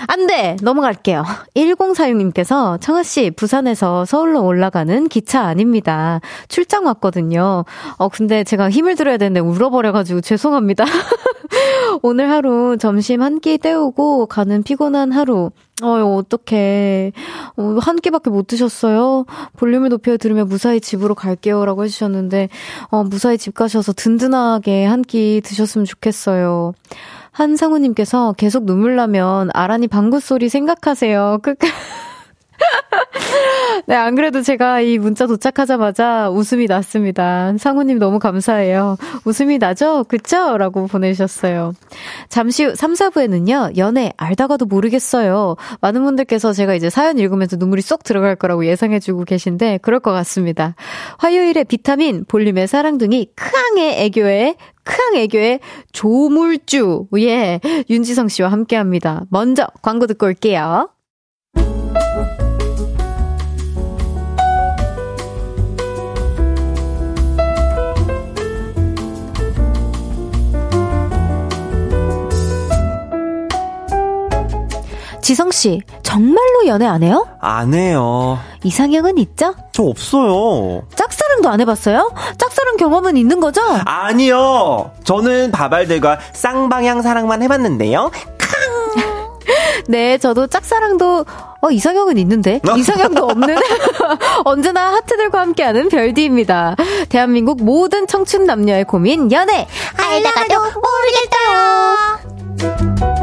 안 돼! 넘어갈게요. 1046님께서 청아씨, 부산에서 서울로 올라가는 기차 아닙니다. 출장 왔거든요. 어, 근데 제가 힘을 들어야 되는데 울어버려가지고 죄송합니다. 오늘 하루 점심 한 끼 때우고 가는 피곤한 하루. 어유 어떡해. 어, 한 끼밖에 못 드셨어요? 볼륨을 높여 들으면 무사히 집으로 갈게요. 라고 해주셨는데, 어, 무사히 집 가셔서 든든하게 한 끼 드셨으면 좋겠어요. 한상우님께서 계속 눈물 나면 아란이 방구 소리 생각하세요. 끝까지. 네, 안 그래도 제가 이 문자 도착하자마자 웃음이 났습니다. 상우님 너무 감사해요. 웃음이 나죠? 그쵸? 라고 보내주셨어요. 잠시 후 3, 4부에는요, 연애 알다가도 모르겠어요. 많은 분들께서 제가 이제 사연 읽으면서 눈물이 쏙 들어갈 거라고 예상해주고 계신데, 그럴 것 같습니다. 화요일에 비타민, 볼륨의 사랑둥이, 크앙의 애교에 크앙 애교의 조물주, 예, 윤지성 씨와 함께 합니다. 먼저 광고 듣고 올게요. 지성씨, 정말로 연애 안 해요? 안 해요. 이상형은 있죠? 저 없어요. 짝사랑도 안 해봤어요? 짝사랑 경험은 있는 거죠? 아니요. 저는 바발들과 쌍방향 사랑만 해봤는데요. 네, 저도 짝사랑도 어 이상형은 있는데 이상형도 없는 언제나 하트들과 함께하는 별디입니다. 대한민국 모든 청춘 남녀의 고민 연애 알다가도 모르겠어요.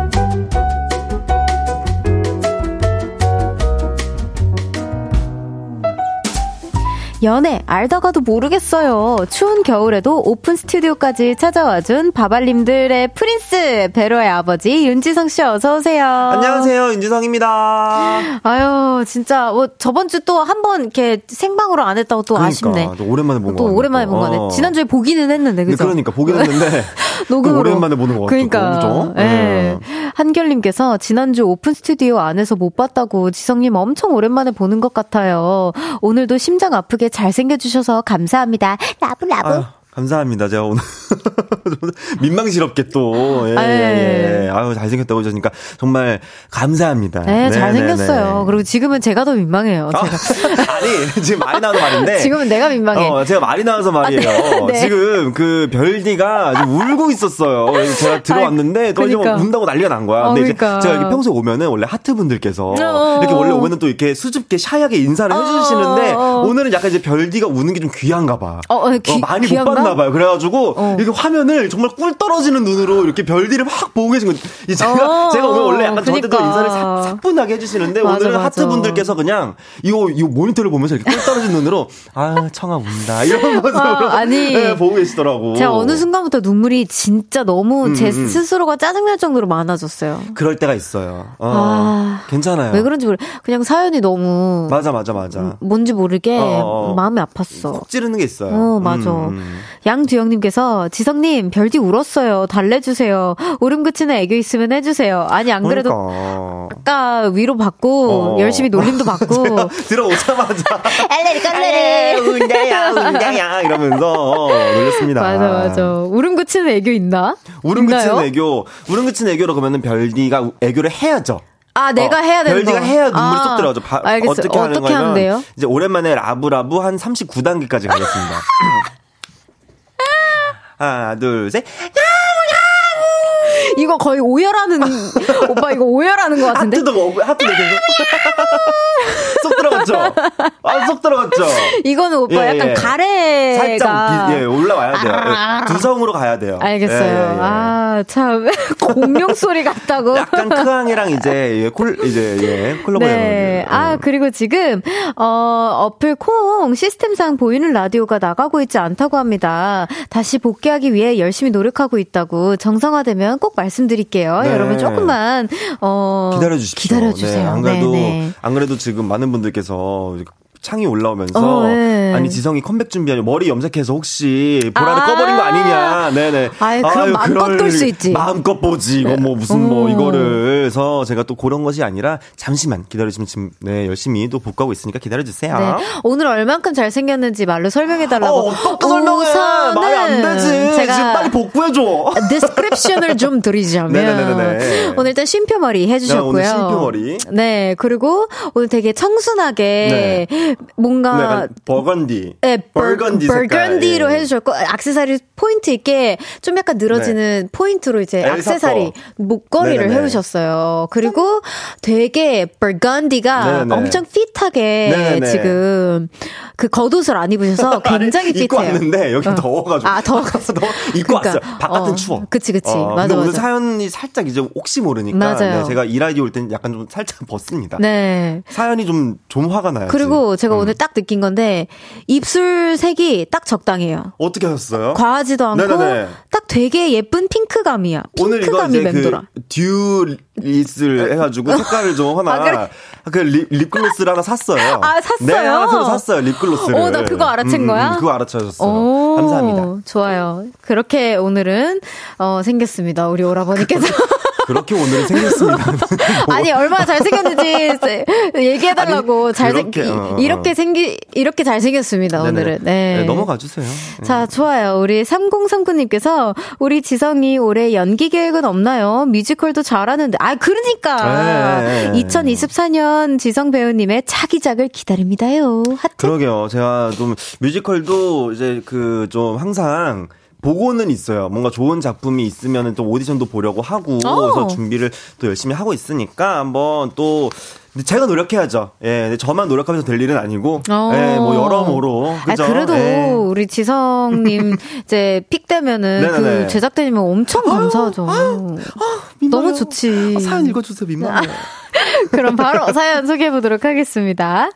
연애 알다가도 모르겠어요. 추운 겨울에도 오픈 스튜디오까지 찾아와준 밥알님들의 프린스 베로의 아버지 윤지성 씨 어서 오세요. 안녕하세요 윤지성입니다. 아유 진짜 뭐 저번 주 또 한 번 이렇게 생방으로 안 했다고 또 그러니까, 아쉽네. 또 오랜만에 본 거. 또 오랜만에 본 거네. 어. 지난주에 보기는 했는데 그죠? 그러니까 보긴 했는데 녹음으로 오랜만에 보는 거 그러니까 그죠? 예. 네. 한결님께서 지난주 오픈 스튜디오 안에서 못 봤다고 지성님 엄청 오랜만에 보는 것 같아요. 오늘도 심장 아프게 잘생겨주셔서 감사합니다. love love. 아유. 감사합니다. 제가 오늘 민망스럽게 또 예, 아, 예, 예. 예. 아유 잘생겼다고 하시니까 정말 감사합니다. 네, 네 잘생겼어요. 네, 네. 그리고 지금은 제가 더 민망해요. 제가. 아, 니 지금 말이 나와서 말인데 지금은 내가 민망해. 어, 제가 말이 나와서 말이에요. 아, 네. 지금 그 별디가 지금 울고 있었어요. 제가 들어왔는데 또 그러니까. 운다고 난리가 난 거야. 근데 어, 그러니까. 제가 이렇게 평소 에 오면은 원래 하트 분들께서 어, 이렇게 원래 오면은 또 이렇게 수줍게 shy하게 인사를 어, 해주시는데 어, 어. 오늘은 약간 이제 별디가 우는 게 좀 귀한가 봐. 어, 귀, 많이 귀한가? 보셨나 봐요. 그래가지고 어. 이렇게 화면을 정말 꿀 떨어지는 눈으로 이렇게 별디를 막 보고 계신 거예요. 제가 어, 제가 오늘 원래 약간 그러니까. 저한테도 인사를 사, 뿐하게 해주시는데 맞아, 오늘은. 하트 분들께서 그냥 이거 이 모니터를 보면서 이렇게 꿀 떨어진 눈으로 아 청아 운다 이런 모습으로 아, 니 네, 보고 계시더라고. 제가 어느 순간부터 눈물이 진짜 너무 음, 제 음. 스스로가 짜증날 정도로 많아졌어요. 그럴 때가 있어요. 어, 아, 괜찮아요. 왜 그런지 모르. 그냥 사연이 너무 맞아 맞아 맞아. 뭔지 모르게 어, 어, 어. 마음이 아팠어. 꼭 찌르는 게 있어요. 어 맞아. 음, 음. 양두영님께서 지성님 별디 울었어요. 달래주세요. 울음 그치는 애교 있으면 해주세요. 아니 안 그래도 그러니까. 아까 위로 받고 어. 열심히 놀림도 받고 들어오자마자 엘레리 깔레리 운다야 운다야 이러면서 놀렸습니다. 맞아 맞아. 울음 그치는 애교 있나? 울음 그치는 애교 울음 그치는 애교로 그러면은 별디가 애교를 해야죠. 아, 내가 어, 해야 되는 별디가 해야 눈물이 아, 쏙 들어가죠. 바, 알겠어요. 어떻게 하는 어떻게 거냐면 하는데요? 이제 오랜만에 love love 한 39단계까지 가겠습니다. 하나, 둘, 셋. 이거 거의 오열하는 오빠 이거 오열하는 것 같은데. 하트도 뭐 하트도 계속 쏙 들어갔죠. 아쏙 들어갔죠. 이거는 오빠 예, 약간 예. 가래가 살짝 비, 예 올라와야 돼요. 아~ 예, 두성으로 가야 돼요. 알겠어요. 예, 예, 예. 아참 공룡 소리 같다고. 약간 크앙이랑 이제 콜 이제 예 콜라보 네. 아 그리고 지금 어 어플 콩 시스템상 보이는 라디오가 나가고 있지 않다고 합니다. 다시 복귀하기 위해 열심히 노력하고 있다고 정상화되면 꼭 말 씀드릴게요. 네. 여러분 조금만 어 기다려 주십시오. 기다려 주세요. 네, 안 그래도 네네. 네. 안 그래도 지금 많은 분들께서 창이 올라오면서 어, 네. 아니 지성이 컴백 준비하냐 머리 염색해서 혹시 보라를 아~ 꺼버린 거 아니냐. 네네. 아유, 그럼 아유, 마음껏 볼수 있지. 마음껏 보지. 이거 뭐 무슨 뭐 이거를. 해서 제가 또 그런 것이 아니라 잠시만 기다려주시면 지금 네 열심히 또 복구하고 있으니까 기다려주세요. 네. 오늘 얼만큼 잘생겼는지 말로 설명해달라고. 어, 어떻게 설명해? 말이 안 되지. 제가 지금 빨리 복구해줘. description을 좀 드리자면 네네네네. 오늘 일단 쉼표머리 해주셨고요. 네, 쉼표머리. 네 그리고 오늘 되게 청순하게 네. 뭔가 버건디. 네, burgundy burgundy로 예. 해주셨고 액세서리 포인트 있게 좀 약간 늘어지는 네. 포인트로 이제 액세서리 목걸이를 네네네. 해주셨어요. 그리고 되게 버건디가 엄청 핏하게 네네 지금 그 겉옷을 안 입으셔서 굉장히 핏해요. 입고 왔는데 여기 어. 더워가지고. 아 더워가지고 더워. 입고 그러니까, 왔어요. 바깥은 어. 추워. 그치 그치. 어, 맞아 맞아. 오늘 사연이 살짝 이제 혹시 모르니까 네, 제가 이 라디오 올땐 약간 좀 살짝 벗습니다. 네. 사연이 좀좀 좀 화가 나요. 그리고 제가 음. 오늘 딱 느낀 건데 입술 색이 딱 적당해요. 어떻게 하셨어요? 과하지도 않고 네네네. 딱 되게 예쁜 핑크감이야. 핑크감이 오늘 이거 맴돌아. 그 듀리스를 해가지고 색깔을 좀 하나 아, 그래? 그 립, 립글로스를 하나 샀어요. 아 샀어요? 네, 하나 새로 샀어요 립글로스를. 어, 나 그거 알아챈 음, 음 거야? 음, 그거 알아채셨어요. 감사합니다. 좋아요. 그렇게 오늘은 어, 생겼습니다. 우리 오라버니께서. 그렇게 오늘은 생겼습니다. 뭐. 아니 얼마나 잘생겼는지 얘기해달라고 잘생 이렇게, 어, 어. 이렇게 생기 이렇게 잘생겼습니다 오늘은. 네. 네. 넘어가 주세요. 네. 자 좋아요. 우리 3039님께서 우리 지성이 올해 연기 계획은 없나요? 뮤지컬도 잘하는데 아 그러니까 네. 2024년 지성 배우님의 차기작을 기다립니다요. 하트. 그러게요. 제가 좀 뮤지컬도 이제 그 좀 항상 보고는 있어요. 뭔가 좋은 작품이 있으면 또 오디션도 보려고 하고 오. 어. 그래서 준비를 또 열심히 하고 있으니까 한번 또 제가 노력해야죠. 예, 저만 노력하면서 될 일은 아니고, 어. 예, 뭐 여러모로. 그죠? 아, 그래도 예. 우리 지성님 이제 픽 되면은 그 제작되면 엄청 감사하죠. 아유, 아유, 아유, 너무 좋지. 아, 사연 읽어주세요, 민망해. 그럼 바로 사연 소개해 보도록 하겠습니다.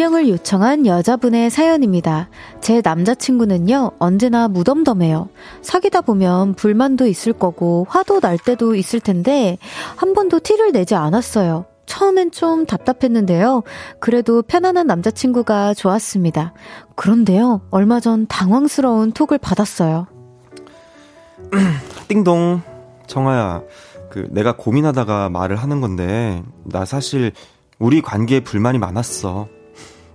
익명을 요청한 여자분의 사연입니다. 제 남자친구는요, 언제나 무덤덤해요. 사귀다 보면 불만도 있을 거고, 화도 날 때도 있을 텐데, 한 번도 티를 내지 않았어요. 처음엔 좀 답답했는데요. 그래도 편안한 남자친구가 좋았습니다. 그런데요, 얼마 전 당황스러운 톡을 받았어요. 띵동, 정아야. 그, 내가 고민하다가 말을 하는 건데, 나 사실, 우리 관계에 불만이 많았어.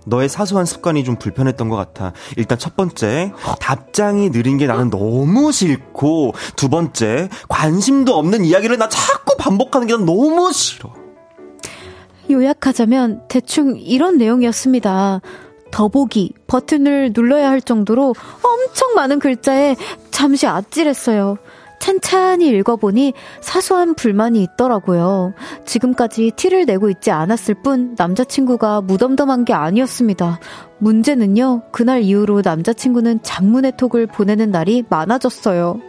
너의 사소한 습관이 좀 불편했던 것 같아. 일단 첫 번째, 답장이 느린 게 나는 너무 싫고, 두 번째, 관심도 없는 이야기를 나 자꾸 반복하는 게 난 너무 싫어. 요약하자면 대충 이런 내용이었습니다. 더보기 버튼을 눌러야 할 정도로 엄청 많은 글자에 잠시 아찔했어요. 찬찬히 읽어보니 사소한 불만이 있더라고요. 지금까지 티를 내고 있지 않았을 뿐 남자친구가 무덤덤한 게 아니었습니다. 문제는요, 그날 이후로 남자친구는 장문의 톡을 보내는 날이 많아졌어요.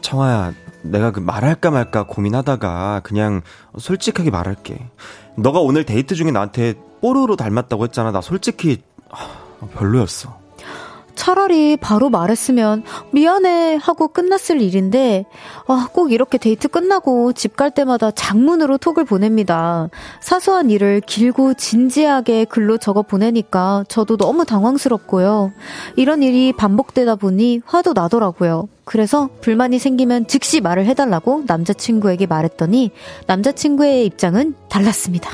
청아야, 내가 그 말할까 말까 고민하다가 그냥 솔직하게 말할게. 너가 오늘 데이트 중에 나한테 뽀로로 닮았다고 했잖아. 나 솔직히 별로였어. 차라리 바로 말했으면 미안해 하고 끝났을 일인데 아, 꼭 이렇게 데이트 끝나고 집 갈 때마다 장문으로 톡을 보냅니다. 사소한 일을 길고 진지하게 글로 적어 보내니까 저도 너무 당황스럽고요. 이런 일이 반복되다 보니 화도 나더라고요. 그래서 불만이 생기면 즉시 말을 해달라고 남자친구에게 말했더니 남자친구의 입장은 달랐습니다.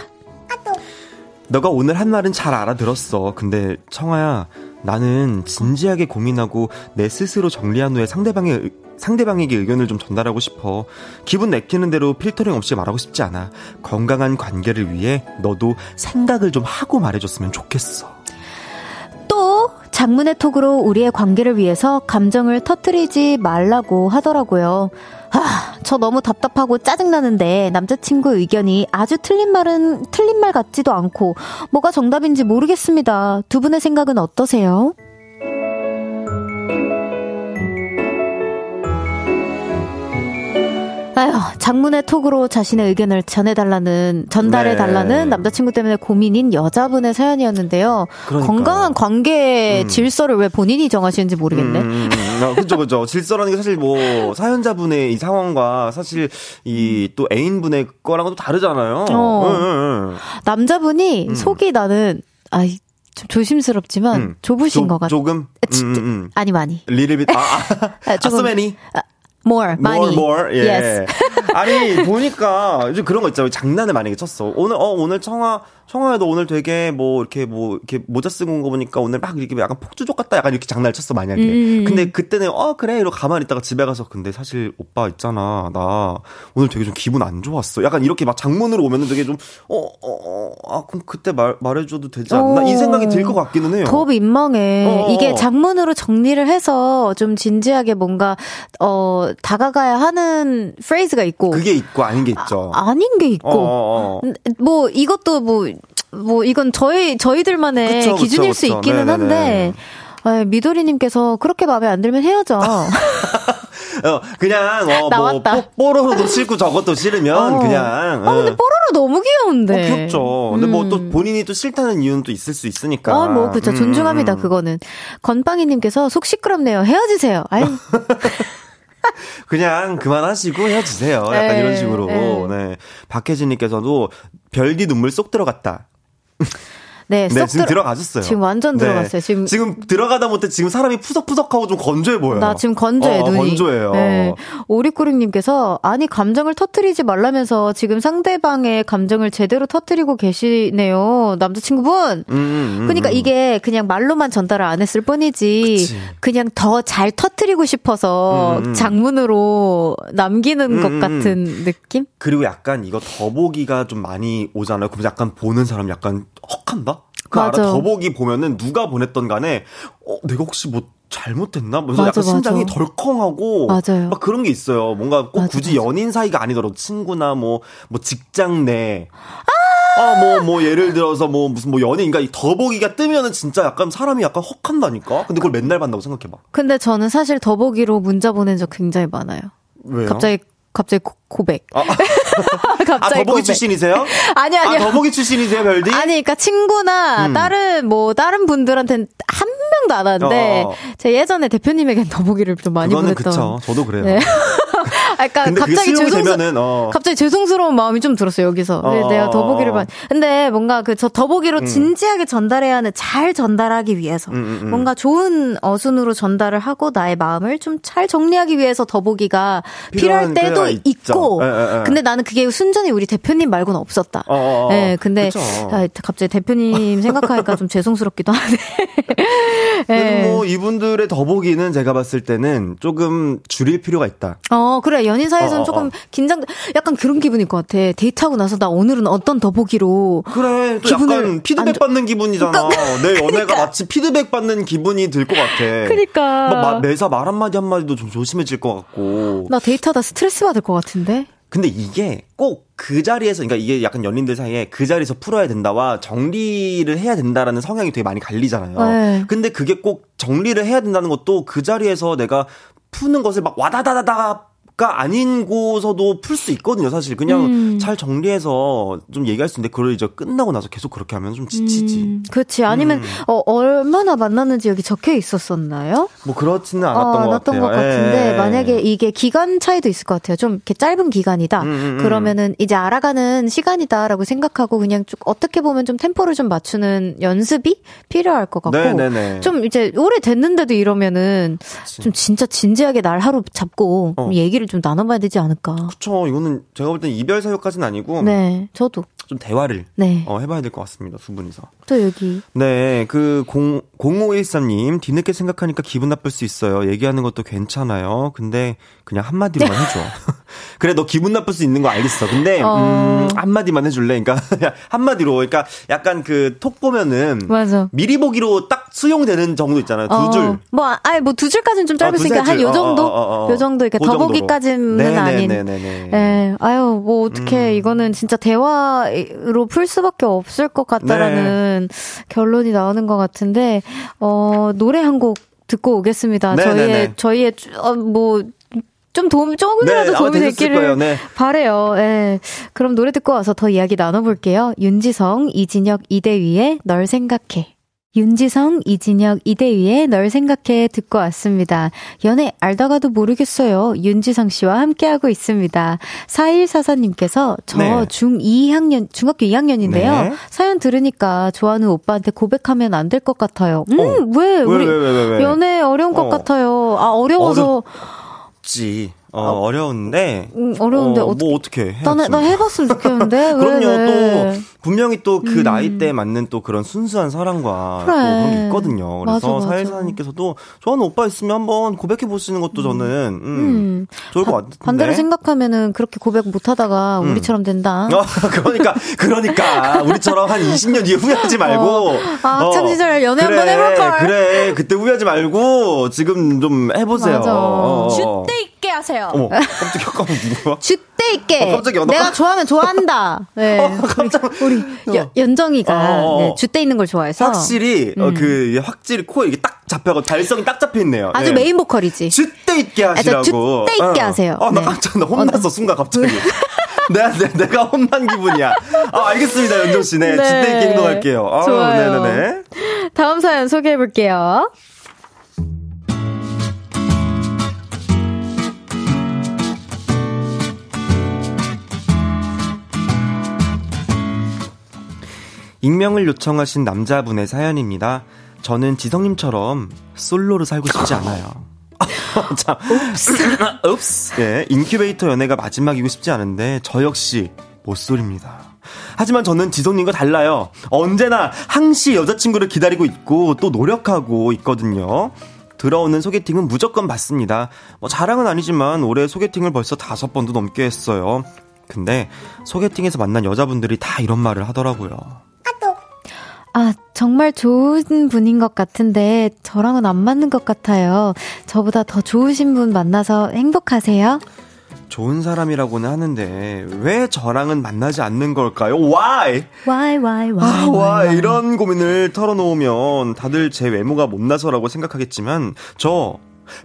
너가 오늘 한 말은 잘 알아들었어. 근데 청아야, 나는 진지하게 고민하고 내 스스로 정리한 후에 상대방의 상대방에게 의견을 좀 전달하고 싶어. 기분 내키는 대로 필터링 없이 말하고 싶지 않아. 건강한 관계를 위해 너도 생각을 좀 하고 말해줬으면 좋겠어. 또 장문의 톡으로 우리의 관계를 위해서 감정을 터트리지 말라고 하더라고요. 아, 저 너무 답답하고 짜증나는데 남자친구 의견이 아주 틀린 말은 틀린 말 같지도 않고 뭐가 정답인지 모르겠습니다. 두 분의 생각은 어떠세요? 아휴, 장문의 톡으로 자신의 의견을 전해달라는, 전달해달라는 네. 남자친구 때문에 고민인 여자분의 사연이었는데요. 그러니까. 건강한 관계 음. 질서를 왜 본인이 정하시는지 모르겠네. 음, 음, 음. 아, 그죠, 그죠. 질서라는 게 사실 뭐, 사연자분의 이 상황과 사실 이 또 애인분의 거랑은 또 다르잖아요. 어. 응, 응. 남자분이 음. 속이 나는, 아이, 좀 조심스럽지만 음. 좁으신 조, 것 같아요. 조금? 음, 아니 많이. 리르빗 아, 아, 아, 조금, 아, 아, more, 많이. more, more. 예. Yes. 아니 보니까 요즘 그런 거 있잖아요. 장난을 많이 쳤어. 오늘 어 오늘 청아 청아에도 오늘 되게 뭐 이렇게 뭐 이렇게 모자 쓰고 온 거 보니까 오늘 막 이렇게 약간 폭주족 같다 약간 이렇게 장난을 쳤어 만약에. 음. 근데 그때는 어 그래 이러고 가만히 있다가 집에 가서 근데 사실 오빠 있잖아 나 오늘 되게 좀 기분 안 좋았어. 약간 이렇게 막 장문으로 오면은 되게 좀 어어어아 그럼 그때 말 말해줘도 되지 않나 이 생각이 들 것 같기는 해요. 더 민망해. 어, 어. 이게 장문으로 정리를 해서 좀 진지하게 뭔가 어 다가가야 하는 프레이즈가 있고 그게 있고 아닌 게 있죠. 아, 닌게 있고 어, 어, 뭐 이것도 뭐뭐 이건 저희 저희들만의 그쵸, 기준일 그쵸, 수 그쵸. 있기는 네네네. 한데 아, 미도리님께서 그렇게 마음에 안 들면 헤어져. 어, 그냥 어. 뭐 뽀 로로도 싫고 저것도 싫으면 어. 그냥. 아 근데 어. 뽀로로 너무 귀여운데. 어, 귀엽죠. 근데 음. 뭐또 본인이 또 싫다는 이유는 또 있을 수 있으니까. 아, 뭐 그죠. 음. 존중합니다. 그거는. 건빵이님께서 속 시끄럽네요. 헤어지세요. 아이. 그냥 그만하시고 헤어지세요. 약간 네, 이런 식으로. 네. 네. 박혜진님께서도 별디 눈물 쏙 들어갔다. 네, 네 지금 들어... 가셨어요 지금 완전 네. 들어갔어요. 지금 지금 들어가다 못해 지금 사람이 푸석푸석하고 좀 건조해 보여요. 나 지금 건조해 어, 눈이. 건조해요. 네. 오리꾸림님께서 아니 감정을 터트리지 말라면서 지금 상대방의 감정을 제대로 터트리고 계시네요, 남자친구분. 음, 음, 음, 그러니까 이게 그냥 말로만 전달을 안 했을 뿐이지 그치. 그냥 더 잘 터트리고 싶어서 음, 음. 장문으로 남기는 음, 것 같은 느낌? 그리고 약간 이거 더보기가 좀 많이 오잖아요. 그럼 약간 보는 사람 약간 헉한다? 그 맞아. 알아? 더보기 보면은 누가 보냈던 간에 어 내가 혹시 뭐 잘못했나? 그래서 맞아, 약간 심장이 맞아. 덜컹하고 맞아요. 막 그런 게 있어요. 뭔가 꼭 굳이 연인 사이가 아니더라도 친구나 뭐뭐 뭐 직장 내 아! 아, 뭐, 뭐, 예를 들어서, 뭐, 무슨, 뭐, 연예인, 그러니까 더보기가 뜨면은 진짜 약간 사람이 약간 헉한다니까? 근데 그걸 맨날 받는다고 생각해 봐. 근데 저는 사실 더보기로 문자 보낸 적 굉장히 많아요. 왜요? 갑자기 갑자기 고 백. 아, 갑자기 아 더보기. 출신이세요? 아니 아니. 아, 더보기 출신이세요, 별디? 아니, 그러니까 친구나 음. 다른 뭐 다른 분들한테는 한 명도 안 하는데 어. 제가 예전에 대표님에겐 더보기를 좀 많이 보냈던. 그쵸. 저도 그래요. 네. 그러니까 갑자기 죄송스 어. 갑자기 죄송스러운 마음이 좀 들었어요 여기서. 어. 내가 더보기를 봐. 근데 뭔가 그 저 더보기로 음. 진지하게 전달해야 하는 잘 전달하기 위해서 음, 음, 음, 뭔가 좋은 어순으로 전달을 하고 나의 마음을 좀 잘 정리하기 위해서 더보기가 필요할 때도 있고. 에, 에, 에. 근데 나는 그게 순전히 우리 대표님 말고는 없었다. 어. 네, 근데 아, 갑자기 대표님 생각하니까 좀 죄송스럽기도 하네. 네. 뭐 이분들의 더보기는 제가 봤을 때는 조금 줄일 필요가 있다. 어, 그래 그러니까 연인 사이에서는 어, 어, 조금 긴장, 약간 그런 기분일 것 같아. 데이트하고 나서 나 오늘은 어떤 더보기로. 그래, 또 약간 피드백 받는 기분이잖아. 그러니까, 내 연애가 그러니까. 마치 피드백 받는 기분이 들 것 같아. 그러니까. 막 매사 말 한마디 한마디도 좀 조심해질 것 같고. 나 데이트하다 스트레스 받을 것 같은데? 근데 이게 꼭 그 자리에서, 그러니까 이게 약간 연인들 사이에 그 자리에서 풀어야 된다와 정리를 해야 된다라는 성향이 되게 많이 갈리잖아요. 네. 근데 그게 꼭 정리를 해야 된다는 것도 그 자리에서 내가 푸는 것을 막 와다다다다 가 아닌 곳에서도 풀 수 있거든요, 사실. 그냥 음. 잘 정리해서 좀 얘기할 수 있는데, 그걸 이제 끝나고 나서 계속 그렇게 하면 좀 지치지. 음. 그렇지. 아니면, 음. 어, 얼마나 만났는지 여기 적혀 있었었나요? 뭐, 그렇지는 않았던 어, 것 같아요. 것 같은데, 예. 만약에 이게 기간 차이도 있을 것 같아요. 좀 이렇게 짧은 기간이다. 음, 음, 음. 그러면은 이제 알아가는 시간이다라고 생각하고 그냥 쭉 어떻게 보면 좀 템포를 좀 맞추는 연습이 필요할 것 같고. 네네네. 좀 이제 오래 됐는데도 이러면은 그치. 좀 진짜 진지하게 날 하루 잡고 어. 얘기를 얘기를 좀 나눠봐야 되지 않을까. 그쵸. 이거는 제가 볼 땐 이별 사유까지는 아니고. 네, 저도. 좀 대화를 네. 어, 해봐야 될 것 같습니다. 두 분이서. 또 여기. 네, 그 0, 0513님 뒤늦게 생각하니까 기분 나쁠 수 있어요. 얘기하는 것도 괜찮아요. 근데 그냥 한마디만 네. 해줘. 그래, 너 기분 나쁠 수 있는 거 알겠어. 근데 어... 음, 한마디만 해줄래? 그러니까 한마디로, 그러니까 약간 그 톡 보면은 맞아. 미리 보기로 딱 수용되는 정도 있잖아요. 두 어... 줄. 뭐, 아니 뭐 두 줄까지는 좀 짧으니까 어, 한요 정도, 어, 어, 어, 요 정도 이렇게 그 더보기까지는 네, 네, 아닌. 네네네. 예, 아유 뭐 어떻게 음. 이거는 진짜 대화 로 풀 수밖에 없을 것 같다라는 네. 결론이 나오는 것 같은데 어 노래 한곡 듣고 오겠습니다. 네, 저희의 네, 네. 저희의 어, 뭐 좀 도움 조금이라도 네, 도움이 됐기를 네. 바래요. 예. 그럼 노래 듣고 와서 더 이야기 나눠볼게요. 윤지성, 이진혁, 이대위의 널 생각해. 윤지성, 이진혁, 이대위의 널 생각해 듣고 왔습니다. 연애 알다가도 모르겠어요. 윤지성 씨와 함께하고 있습니다. 4144님께서 저 네. 중2학년, 중학교 2학년인데요. 네. 사연 들으니까 좋아하는 오빠한테 고백하면 안 될 것 같아요. 음, 어. 왜? 왜? 우리 왜, 왜, 왜, 연애 어려운 것 어. 같아요. 아, 어려워서. 어렵 지. 어, 어, 려운데 음, 어려운데 어, 뭐 어떻게 해? 나, 나 해봤으면 좋겠는데. 그럼요. 왜? 또 분명히 또그 음. 나이 때 맞는 또 그런 순수한 사랑과 그래. 또 그런 게 있거든요. 그래서 사회사님께서도 좋아하는 오빠 있으면 한번 고백해 보시는 것도 음. 저는 음, 음. 좋을 것 같은데. 반대로 생각하면은 그렇게 고백 못하다가 음. 우리처럼 된다. 어, 그러니까 그러니까 우리처럼 한 20년 뒤에 후회하지 말고. 어. 아, 학창 시절 연애 그래, 한번 해볼 걸. 그래 그때 후회하지 말고 지금 좀 해보세요. 맞아. 어. 어. 있게 하세요. 어머, 깜짝이야, 깜짝 누구야? 줏대 있게. 어, 깜짝이야, 내가 좋아하면 좋아한다. 네. 어, 깜짝 우리, 우리 어. 연정이가 어, 어. 네, 줏대 있는 걸 좋아해서. 확실히, 음. 어, 그, 확실히 코에 이게 딱 잡혀가 발성이 딱 잡혀 있네요. 아주 네. 메인 보컬이지. 줏대 있게 하시라고. 줏대 있게 하세요. 어, 나 네. 깜짝 나 혼났어, 순간 갑자기. 내가, 내가 혼난 기분이야. 아, 알겠습니다, 연정 씨. 네, 네. 줏대 있게 행동할게요. 아, 좋아요. 네네네. 다음 사연 소개해 볼게요. 익명을 요청하신 남자분의 사연입니다. 저는 지성님처럼 솔로로 살고 싶지 않아요. 자, 읍스. 예, 인큐베이터 연애가 마지막이고 싶지 않은데 저 역시 못소리입니다. 하지만 저는 지성님과 달라요. 언제나 항시 여자친구를 기다리고 있고 또 노력하고 있거든요. 들어오는 소개팅은 무조건 받습니다. 뭐 자랑은 아니지만 올해 소개팅을 벌써 다섯 번도 넘게 했어요. 근데 소개팅에서 만난 여자분들이 다 이런 말을 하더라고요. 아, 정말 좋은 분인 것 같은데 저랑은 안 맞는 것 같아요. 저보다 더 좋으신 분 만나서 행복하세요? 좋은 사람이라고는 하는데 왜 저랑은 만나지 않는 걸까요? Why? Why, why, why? 아, why? why? 이런 고민을 털어놓으면 다들 제 외모가 못나서라고 생각하겠지만 저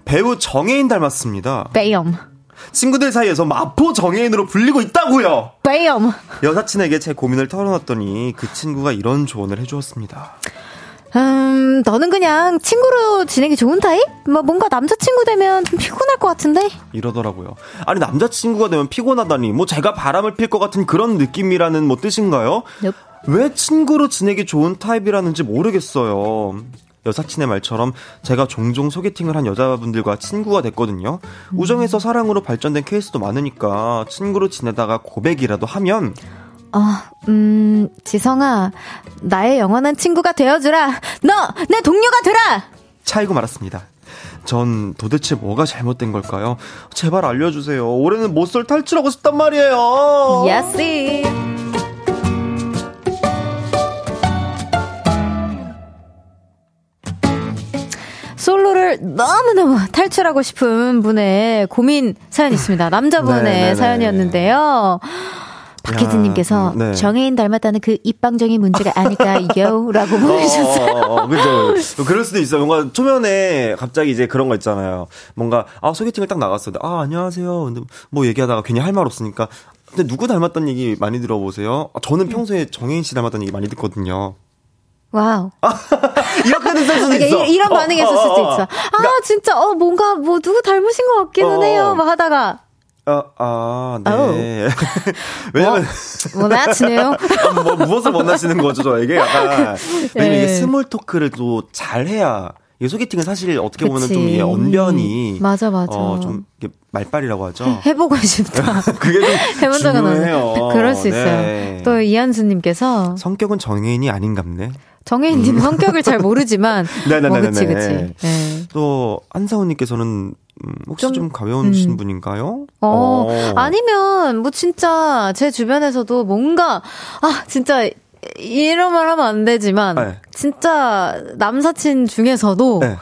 배우 정혜인 닮았습니다. 배엄. 친구들 사이에서 마포 정예인으로 불리고 있다고요. 뱀. 여사친에게 제 고민을 털어놨더니 그 친구가 이런 조언을 해주었습니다. 음, 너는 그냥 친구로 지내기 좋은 타입? 뭐 뭔가 남자친구 되면 좀 피곤할 것 같은데? 이러더라고요. 아니 남자친구가 되면 피곤하다니 뭐 제가 바람을 필 것 같은 그런 느낌이라는 뭐 뜻인가요? yep. 왜 친구로 지내기 좋은 타입이라는지 모르겠어요. 여사친의 말처럼 제가 종종 소개팅을 한 여자분들과 친구가 됐거든요. 음. 우정에서 사랑으로 발전된 케이스도 많으니까 친구로 지내다가 고백이라도 하면 아, 음, 지성아, 나의 영원한 친구가 되어주라. 너, 내 동료가 되라! 차이고 말았습니다. 전 도대체 뭐가 잘못된 걸까요? 제발 알려주세요. 올해는 모쏠 탈출하고 싶단 말이에요. 야씨. 너무너무 탈출하고 싶은 분의 고민 사연 있습니다. 남자분의 네네네. 네, 네. 사연이었는데요. 박혜진님께서 네. 정혜인 닮았다는 그 입방정의 문제가 아닐까요? 라고 어, 보내주셨어요. 어, 어, 그죠. 그럴 수도 있어요. 뭔가 초면에 갑자기 이제 그런 거 있잖아요. 뭔가, 아, 소개팅을 딱 나갔어. 아, 안녕하세요. 근데 뭐 얘기하다가 괜히 할 말 없으니까. 근데 누구 닮았다는 얘기 많이 들어보세요? 아, 저는 평소에 정혜인 씨 닮았다는 얘기 많이 듣거든요. wow. 이렇게는 쓸 수도 있어. 이런 어, 어, 수도 있어. 아, 그러니까, 진짜, 어, 뭔가, 뭐, 누구 닮으신 것 같기는 해요. 막 하다가. 아, 아, 네. 왜냐면. 뭐, 나치네요. 아, 뭐, 무엇을 원하시는 거죠, 저에게? 약간. 왜냐면 네. 이게 small talk를 또 잘해야. 이 소개팅은 사실 어떻게 보면 좀 이게 언변이. 맞아, 맞아. 어, 좀 이게 말빨이라고 하죠. 해, 보고 싶다. 그게 좀 해본 적은 없네요. 그럴 수 있어요. 네. 또 이한수님께서. 성격은 정혜인이 아닌갑네. 정혜인님 음. 성격을 잘 모르지만. 네네네. 뭐, 그치, 그치. 네. 또, 한사훈님께서는 음, 혹시 좀, 좀 가벼우신 음. 분인가요? 어, 어, 아니면 뭐 진짜 제 주변에서도 뭔가 아 진짜 이런 말 하면 안 되지만 네. 진짜 남사친 중에서도 네.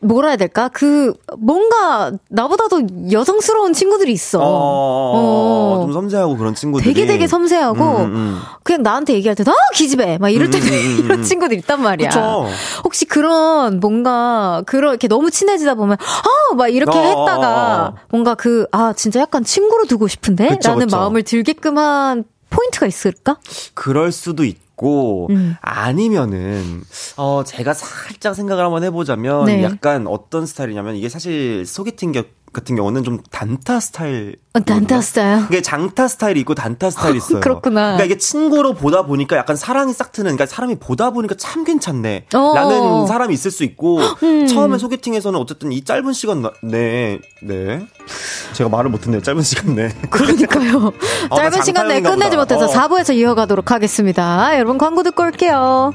뭐라 해야 될까? 그, 뭔가, 나보다도 여성스러운 친구들이 있어. 어, 어, 좀 섬세하고 그런 친구들이. 되게 되게 섬세하고, 음, 음. 음. 그냥 나한테 얘기할 때, 아, 기집애! 막 이럴 때, 음, 음, 음, 이런 친구들 있단 말이야. 그쵸. 혹시 그런, 뭔가, 그런, 이렇게 너무 친해지다 보면, 아! 막 이렇게 어, 했다가, 뭔가 그, 아, 진짜 약간 친구로 두고 싶은데? 그쵸, 라는 그쵸. 마음을 들게끔 한 포인트가 있을까? 그럴 수도 있 있고 음. 아니면은 어 제가 살짝 생각을 한번 해보자면 네. 약간 어떤 스타일이냐면 이게 사실 소개팅 격 같은 경우는 좀 단타 스타일. 어, 단타 스타일. 이게 장타 스타일이 있고 단타 스타일이 있어요. 그렇구나. 그러니까 이게 친구로 보다 보니까 약간 사랑이 싹 트는, 그러니까 사람이 보다 보니까 참 괜찮네. 어. 라는 사람이 있을 수 있고, 음. 처음에 소개팅에서는 어쨌든 이 짧은 시간, 네, 네. 제가 말을 못했네요. 짧은 시간 내. 그러니까요. 어, 짧은 시간 내에 끝내지 못해서 어. 4부에서 이어가도록 하겠습니다. 여러분 광고 듣고 올게요.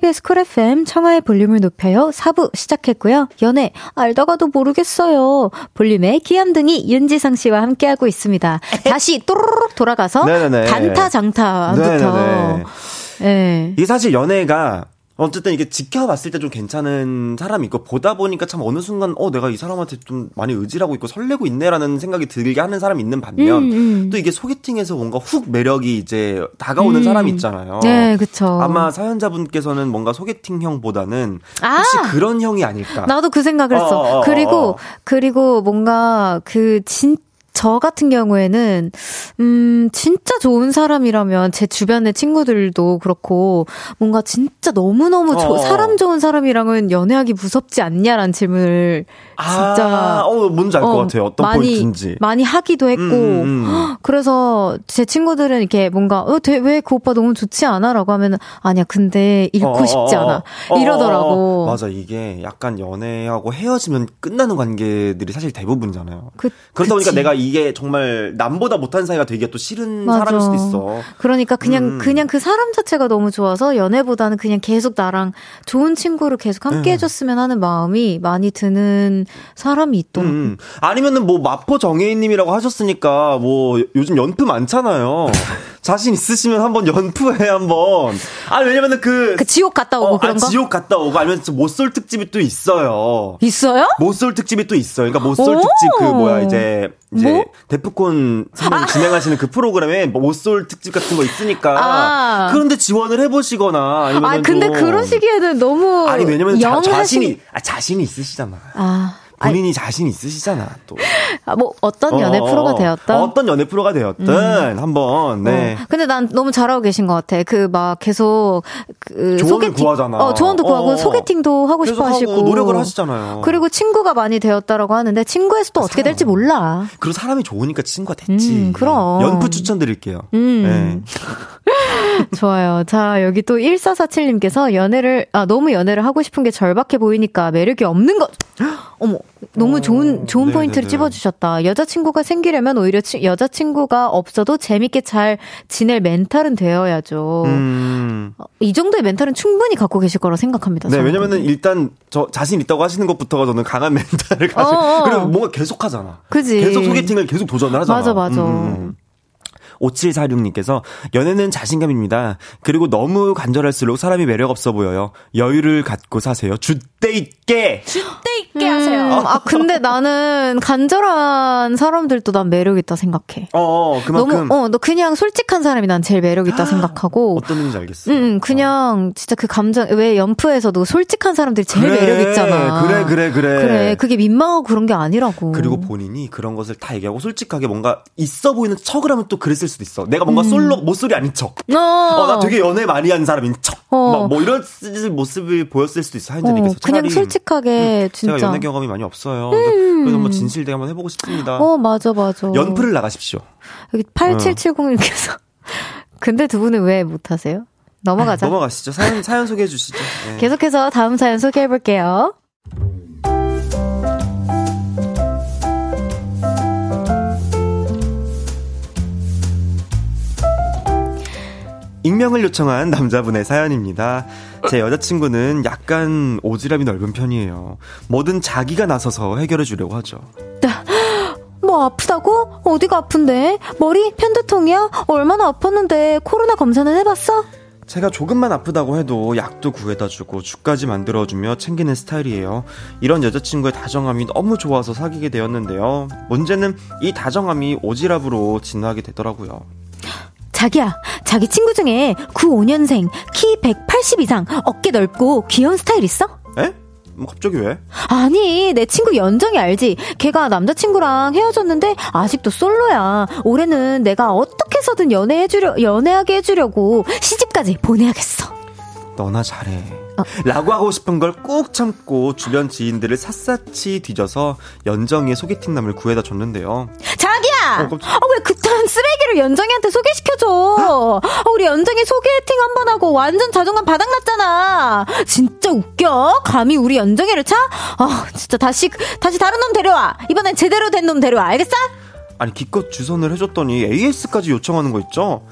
KBS Cool FM 청하의 볼륨을 높여요. 4부 시작했고요. 연애 알다가도 모르겠어요. 볼륨의 귀염둥이 윤지성 씨와 함께하고 있습니다. 다시 또르륵 돌아가서. 단타 장타부터. 네. 이게 사실 연애가 어쨌든 이게 지켜봤을 때 좀 괜찮은 사람이 있고 보다 보니까 참 어느 순간 어 내가 이 사람한테 좀 많이 의지하고 있고 설레고 있네라는 생각이 들게 하는 사람이 있는 반면 음, 음. 또 이게 소개팅에서 뭔가 훅 매력이 이제 다가오는 음. 사람이 있잖아요. 네, 그렇죠. 아마 사연자분께서는 뭔가 소개팅형보다는 아! 혹시 그런 형이 아닐까? 나도 그 생각을 했어. 어, 어, 어, 그리고 그리고 뭔가 그 진짜 저 같은 경우에는 음 진짜 좋은 사람이라면 제 주변의 친구들도 그렇고 뭔가 진짜 너무너무 조, 어. 사람 좋은 사람이랑은 연애하기 무섭지 않냐라는 질문을 진짜 아, 어 뭔지 알것 어, 같아요. 어떤 많이, 포인트인지. 많이 하기도 했고 음, 음. 그래서 제 친구들은 이렇게 뭔가 어 왜 그 오빠 너무 좋지 않아 라고 하면은 아니야 근데 잃고 어, 어 싶지 어, 않아 어, 이러더라고. 맞아 이게 약간 연애하고 헤어지면 끝나는 관계들이 사실 대부분이잖아요. 그, 그러다 그치. 보니까 내가 이게 정말 남보다 못한 사이가 되기가 또 싫은 맞아. 사람일 수도 있어. 그러니까 그냥 음. 그냥 그 사람 자체가 너무 좋아서 연애보다는 그냥 계속 나랑 좋은 친구를 계속 함께 음. 해줬으면 하는 마음이 많이 드는 사람이 있더라고. 음. 아니면은 뭐 마포 정혜인님이라고 하셨으니까 뭐 요즘 연프 많잖아요. 자신 있으시면 한번 연프해 한번. 아 왜냐면은 그, 그 지옥 갔다 오고 어, 그런 아, 거. 지옥 갔다 오고 아니면 못쏠 특집이 또 있어요. 있어요? 못쏠 특집이 또 있어요. 그러니까 못쏠 특집 그 뭐야 이제 이제 뭐? 데프콘 선생님 아. 진행하시는 그 프로그램에 못쏠 특집 같은 거 있으니까 아. 그런데 지원을 해보시거나 아니면 아 근데 좀... 그런 시기에는 너무 아니 왜냐면 자, 자신이 아, 자신이 있으시잖아. 아. 본인이 아니, 자신 있으시잖아, 또. 아, 뭐, 어떤 연애 어, 프로가 되었던? 어떤 연애 프로가 되었든, 음. 한번, 네. 어. 근데 난 너무 잘하고 계신 것 같아. 그, 막, 계속, 그, 소개팅. 구하잖아. 어, 조언도 구하고, 어. 소개팅도 하고 싶어 하시고. 노력을 하시잖아요. 그리고 친구가 많이 되었다라고 하는데, 친구에서 또 어떻게 될지 몰라. 그리고 사람이 좋으니까 친구가 됐지. 음, 그럼. 연프 추천드릴게요. 음. 네. 좋아요. 자, 여기 또 1447님께서 연애를, 아, 너무 연애를 하고 싶은 게 절박해 보이니까 매력이 없는 것! 어머, 너무 어, 좋은, 좋은 네네네. 포인트를 찝어주셨다. 여자친구가 생기려면 오히려 치, 여자친구가 없어도 재밌게 잘 지낼 멘탈은 되어야죠. 음. 어, 이 정도의 멘탈은 충분히 갖고 계실 거라 생각합니다. 네, 왜냐면은 일단 저 자신 있다고 하시는 것부터가 저는 강한 멘탈을 가지고, 어, 어. 그리고 뭔가 계속 하잖아. 그지. 계속 소개팅을 계속 도전을 하잖아. 맞아, 맞아. 음. 음, 음. 5746님께서 연애는 자신감입니다. 그리고 너무 간절할수록 사람이 매력 없어 보여요. 여유를 갖고 사세요. 줏대 있게! 줏대 있게 음, 하세요. 아, 근데 나는 간절한 사람들도 난 매력 있다 생각해. 어, 어 그만큼. 너무, 어, 너 그냥 솔직한 사람이 난 제일 매력 있다 생각하고. 어떤 의미인지 알겠어. 음, 그냥 어. 진짜 그 감정, 왜 연프에서도 솔직한 사람들이 제일 그래, 매력 있잖아. 그래, 그래, 그래. 그래, 그게 민망하고 그런 게 아니라고. 그리고 본인이 그런 것을 다 얘기하고 솔직하게 뭔가 있어 보이는 척을 하면 또 그랬을 수도 있어. 내가 뭔가 음. 솔로 모쏠이 아닌 척. 어. 어, 나 되게 연애 많이 한 사람인 척. 어. 뭐 이런 모습을 보였을 수도 있어 하인자님께서. 어, 그냥 솔직하게 음, 진짜. 제가 연애 경험이 많이 없어요. 음. 그래서 뭐 진실되게 한번 해보고 싶습니다. 어 맞아 맞아. 연프를 나가십시오. 여기 8770님께서. 근데 두 분은 왜 못하세요? 넘어가자. 넘어가시죠. 사연, 사연 소개해 주시죠. 네. 계속해서 다음 사연 소개해 볼게요. 익명을 요청한 남자분의 사연입니다. 제 여자친구는 약간 오지랖이 넓은 편이에요. 뭐든 자기가 나서서 해결해 주려고 하죠. 뭐 아프다고? 어디가 아픈데? 머리? 편두통이야? 얼마나 아팠는데 코로나 검사는 해봤어? 제가 조금만 아프다고 해도 약도 구해다 주고 죽까지 만들어주며 챙기는 스타일이에요. 이런 여자친구의 다정함이 너무 좋아서 사귀게 되었는데요. 문제는 이 다정함이 오지랖으로 진화하게 되더라고요. 자기야, 자기 친구 중에 95년생, 키 180 이상, 어깨 넓고 귀여운 스타일 있어? 에? 뭐 갑자기 왜? 아니, 내 친구 연정이 알지? 걔가 남자친구랑 헤어졌는데 아직도 솔로야. 올해는 내가 어떻게 해서든 연애해주려, 연애하게 해주려고 시집까지 보내야겠어. 너나 잘해. 어. 라고 하고 싶은 걸꾹 참고 주변 지인들을 샅샅이 뒤져서 연정이의 소개팅남을 구해다 줬는데요. 자기야! 어, 어, 왜 그딴 쓰레기를 연정이한테 소개시켜줘? 어, 우리 연정이 소개팅 한 번 하고 완전 자존감 바닥났잖아. 진짜 웃겨? 감히 우리 연정이를 차? 어, 진짜 다시, 다시 다른 놈 데려와. 이번엔 제대로 된 놈 데려와. 알겠어? 아니, 기껏 주선을 해줬더니 AS까지 요청하는 거 있죠?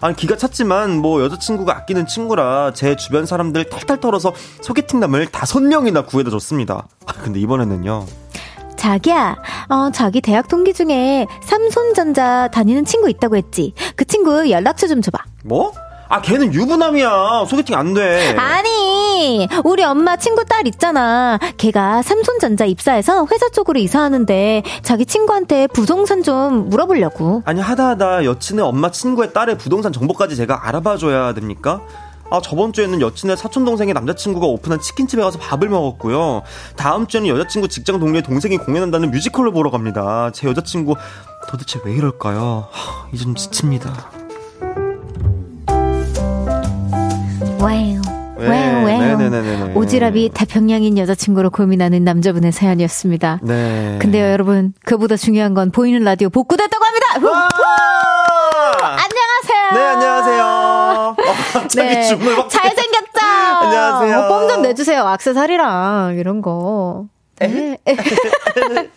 아니 기가 찼지만 뭐 여자친구가 아끼는 친구라 제 주변 사람들 탈탈 털어서 소개팅남을 다섯 명이나 구해다 줬습니다. 아, 근데 이번에는요. 자기야, 어, 자기 대학 동기 중에 삼손전자 다니는 친구 있다고 했지. 그 친구 연락처 좀 줘봐. 뭐? 아, 걔는 유부남이야. 소개팅 안 돼. 아니, 우리 엄마 친구 딸 있잖아. 걔가 삼손전자 입사해서 회사 쪽으로 이사하는데 자기 친구한테 부동산 좀 물어보려고. 아니, 하다 하다 여친의 엄마 친구의 딸의 부동산 정보까지 제가 알아봐줘야 됩니까? 아, 저번 주에는 여친의 사촌 동생의 남자친구가 오픈한 치킨집에 가서 밥을 먹었고요. 다음 주에는 여자친구 직장 동료의 동생이 공연한다는 뮤지컬을 보러 갑니다. 제 여자친구 도대체 왜 이럴까요? 하, 이제 좀 지칩니다. wow. wow, wow. 네네네네. 오지랖이 태평양인 여자친구로 고민하는 남자분의 사연이었습니다. 네. 근데요, 여러분, 그보다 중요한 건 보이는 라디오 복구됐다고 합니다! 안녕하세요. 네, 안녕하세요. 어, 네. 잘생겼죠? 안녕하세요. 어, 뽕좀 내주세요. 악세사리랑 이런 거. 네.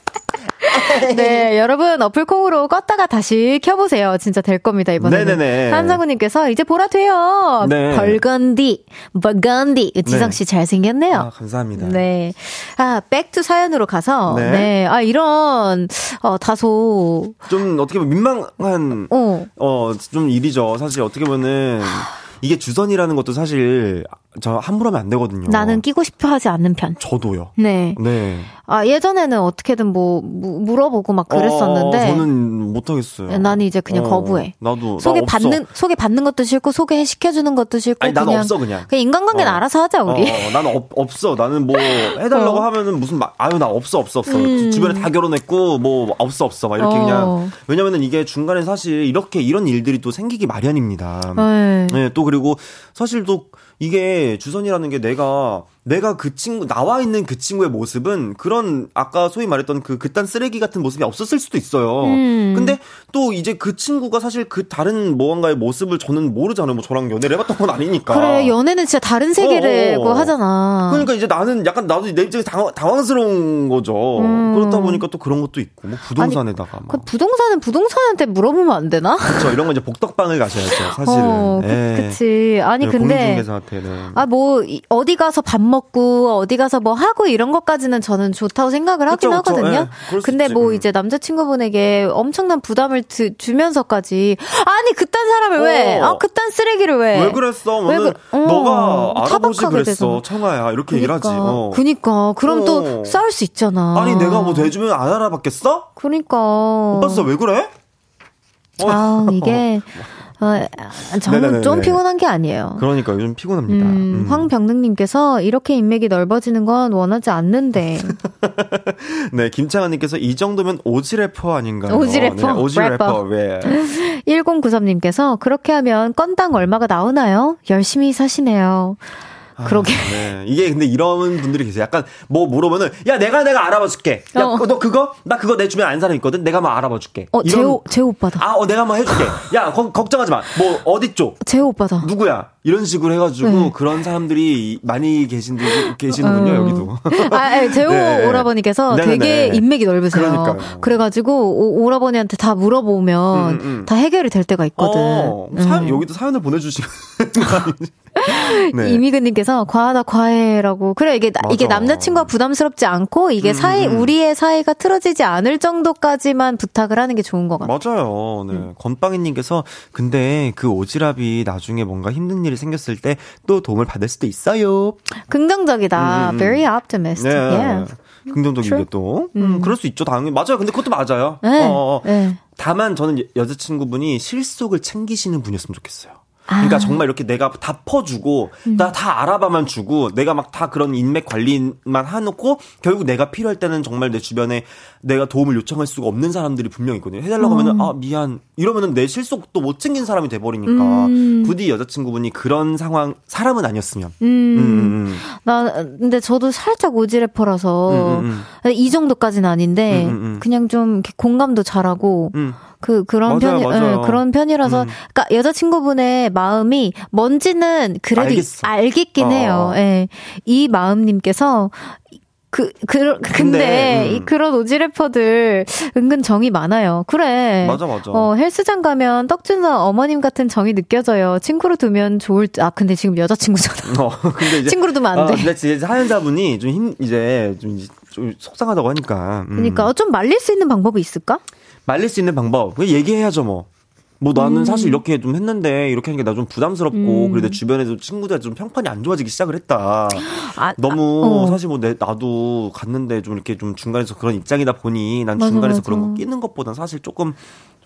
네, 여러분 어플 콩으로 껐다가 다시 켜보세요. 진짜 될 겁니다 이번에는. 네네네. 한상우님께서 이제 보라 돼요. 네. burgundy, burgundy. 지성 씨 네. 잘생겼네요. 아, 감사합니다. 네. 아, back to 사연으로 가서 네. 네. 아 이런 어 다소 좀 어떻게 보면 민망한 어, 어좀 일이죠. 사실 어떻게 보면은. 이게 주선이라는 것도 사실 저 함부로 하면 안 되거든요. 나는 끼고 싶어 하지 않는 편. 저도요. 네. 네. 아, 예전에는 어떻게든 뭐, 무, 물어보고 막 그랬었는데. 어, 저는 못하겠어요. 나는 이제 그냥 어, 거부해. 나도. 소개 나 받는, 소개 받는 것도 싫고, 소개 시켜주는 것도 싫고. 아니, 나는 없어, 그냥. 그냥 인간관계는 어. 알아서 하자, 우리. 어, 나는 없, 없어. 나는 뭐, 해달라고 어. 하면은 무슨 막, 아유, 나 없어, 없어, 없어. 음. 주변에 다 결혼했고, 뭐, 없어, 없어. 막 이렇게 그냥. 어. 왜냐면은 이게 중간에 사실 이렇게 이런 일들이 또 생기기 마련입니다. 네. 네, 또 그리고 사실 또 이게 주선이라는 게 내가 내가 그 친구 나와 있는 그 친구의 모습은 그런 아까 소위 말했던 그 그딴 쓰레기 같은 모습이 없었을 수도 있어요. 음. 근데 또 이제 그 친구가 사실 그 다른 무언가의 모습을 저는 모르잖아요. 뭐 저랑 연애를 해봤던 건 아니니까. 그래 연애는 진짜 다른 세계라고 어, 어. 하잖아. 그러니까 이제 나는 약간 나도 내 입장에서 당황, 당황스러운 거죠. 음. 그렇다 보니까 또 그런 것도 있고 뭐 부동산에다가 아니, 그 부동산은 부동산한테 물어보면 안 되나? 그렇죠. 이런 건 이제 복덕방을 가셔야죠. 사실은. 어, 그, 예. 그치. 아니 네, 근데 아뭐 어디 가서 밥 먹고 어디 가서 뭐 하고 이런 것까지는 저는 좋다고 생각을 하긴 그쵸, 하거든요. 네, 근데 뭐 음. 이제 남자친구분에게 엄청난 부담을 드, 주면서까지 아니 그딴 사람을 어. 왜? 아 그딴 쓰레기를 왜? 왜 그랬어? 왜 그, 어, 너가 알아보지 그랬어. 되잖아. 청아야 이렇게 그러니까, 얘기하지. 어. 그니까 그럼 어. 또 싸울 수 있잖아. 아니 내가 뭐 대주면 안 알아봤겠어? 그니까 오빠 왜 그래? 아 이게 어, 저는 네네네네. 좀 피곤한 게 아니에요. 그러니까 요즘 피곤합니다. 음, 음. 황병능님께서 이렇게 인맥이 넓어지는 건 원하지 않는데. 네, 김창환님께서 이 정도면 오지 래퍼 아닌가요? 오지 래퍼. 네, 오지 래퍼. 왜? 1093님께서 그렇게 하면 건당 얼마가 나오나요? 열심히 사시네요. 아, 그러게. 네. 이게 근데 이런 분들이 계세요. 약간 뭐 물어보면 야 내가 내가 알아봐 줄게. 야 어. 너 그거 나 그거 내 주변에 아는 사람 있거든. 내가 한번 알아봐 줄게. 어 제오 제오 오빠다. 아 어, 내가 한번 해줄게. 야 거, 걱정하지 마. 뭐 어디 쪽? 제오 오빠다. 누구야? 이런 식으로 해가지고 네. 그런 사람들이 많이 계신 계시는군요 어. 여기도. 아 네, 제오 네. 오라버니께서 네네네. 되게 인맥이 넓으세요. 그러니까요. 그래가지고 오, 오라버니한테 다 물어보면 음, 음. 다 해결이 될 때가 있거든. 어, 사연, 음. 여기도 사연을 보내주시는 네. 이미근님께서 과하다 과해라고 그래 이게 맞아. 이게 남자친구가 부담스럽지 않고 이게 음, 사이 음. 우리의 사이가 틀어지지 않을 정도까지만 부탁을 하는 게 좋은 것 같아요. 맞아요. 네. 음. 건빵이님께서 근데 그 오지랖이 나중에 뭔가 힘든 일이 생겼을 때 또 도움을 받을 수도 있어요. 긍정적이다. 음, 음. Very optimistic. 네. Yeah. 긍정적이게 또. 음. 그럴 수 있죠, 당연히. 맞아요. 근데 그것도 맞아요. 네. 어, 어. 네. 다만 저는 여자친구분이 실속을 챙기시는 분이었으면 좋겠어요. 그러니까 아. 정말 이렇게 내가 다 퍼주고 음. 나다 알아봐만 주고 내가 막 다 그런 인맥 관리만 해놓고 결국 내가 필요할 때는 정말 내 주변에 내가 도움을 요청할 수가 없는 사람들이 분명 있거든요. 해달라고 어. 하면은 아 미안 이러면은 내 실속도 못 챙긴 사람이 돼버리니까 음. 부디 여자친구분이 그런 상황 사람은 아니었으면. 음. 음, 음, 음. 나 근데 저도 살짝 오지래퍼라서 이 정도까지는 아닌데 그냥 좀 공감도 잘하고. 그 그런 맞아요, 편이 맞아요. 네, 그런 편이라서 음. 그러니까 여자친구분의 마음이 뭔지는 그래도 알겠어. 알겠긴 어. 해요. 예. 네. 이 마음님께서 그, 그, 근데, 근데 음. 이 그런 오지 래퍼들 은근 정이 많아요. 그래. 맞아, 맞아. 어, 헬스장 가면 떡주는 어머님 같은 정이 느껴져요. 친구로 두면 좋을, 아, 근데 지금 여자친구잖아. 어, 근데 이제. 친구로 두면 안 돼. 어, 근데 이제 사연자분이 좀 힘, 이제 좀, 좀 속상하다고 하니까. 음. 그러니까 좀 말릴 수 있는 방법이 있을까? 말릴 수 있는 방법. 얘기해야죠, 뭐. 뭐 나는 음. 사실 이렇게 좀 했는데 이렇게 하는 게나좀 부담스럽고 음. 그리고 내 주변에도 친구들 좀 평판이 안 좋아지기 시작을 했다. 아, 너무 아, 어. 사실 뭐 내 나도 갔는데 좀 이렇게 좀 중간에서 그런 입장이다 보니 난 맞아, 중간에서 맞아. 그런 거 끼는 것보단 사실 조금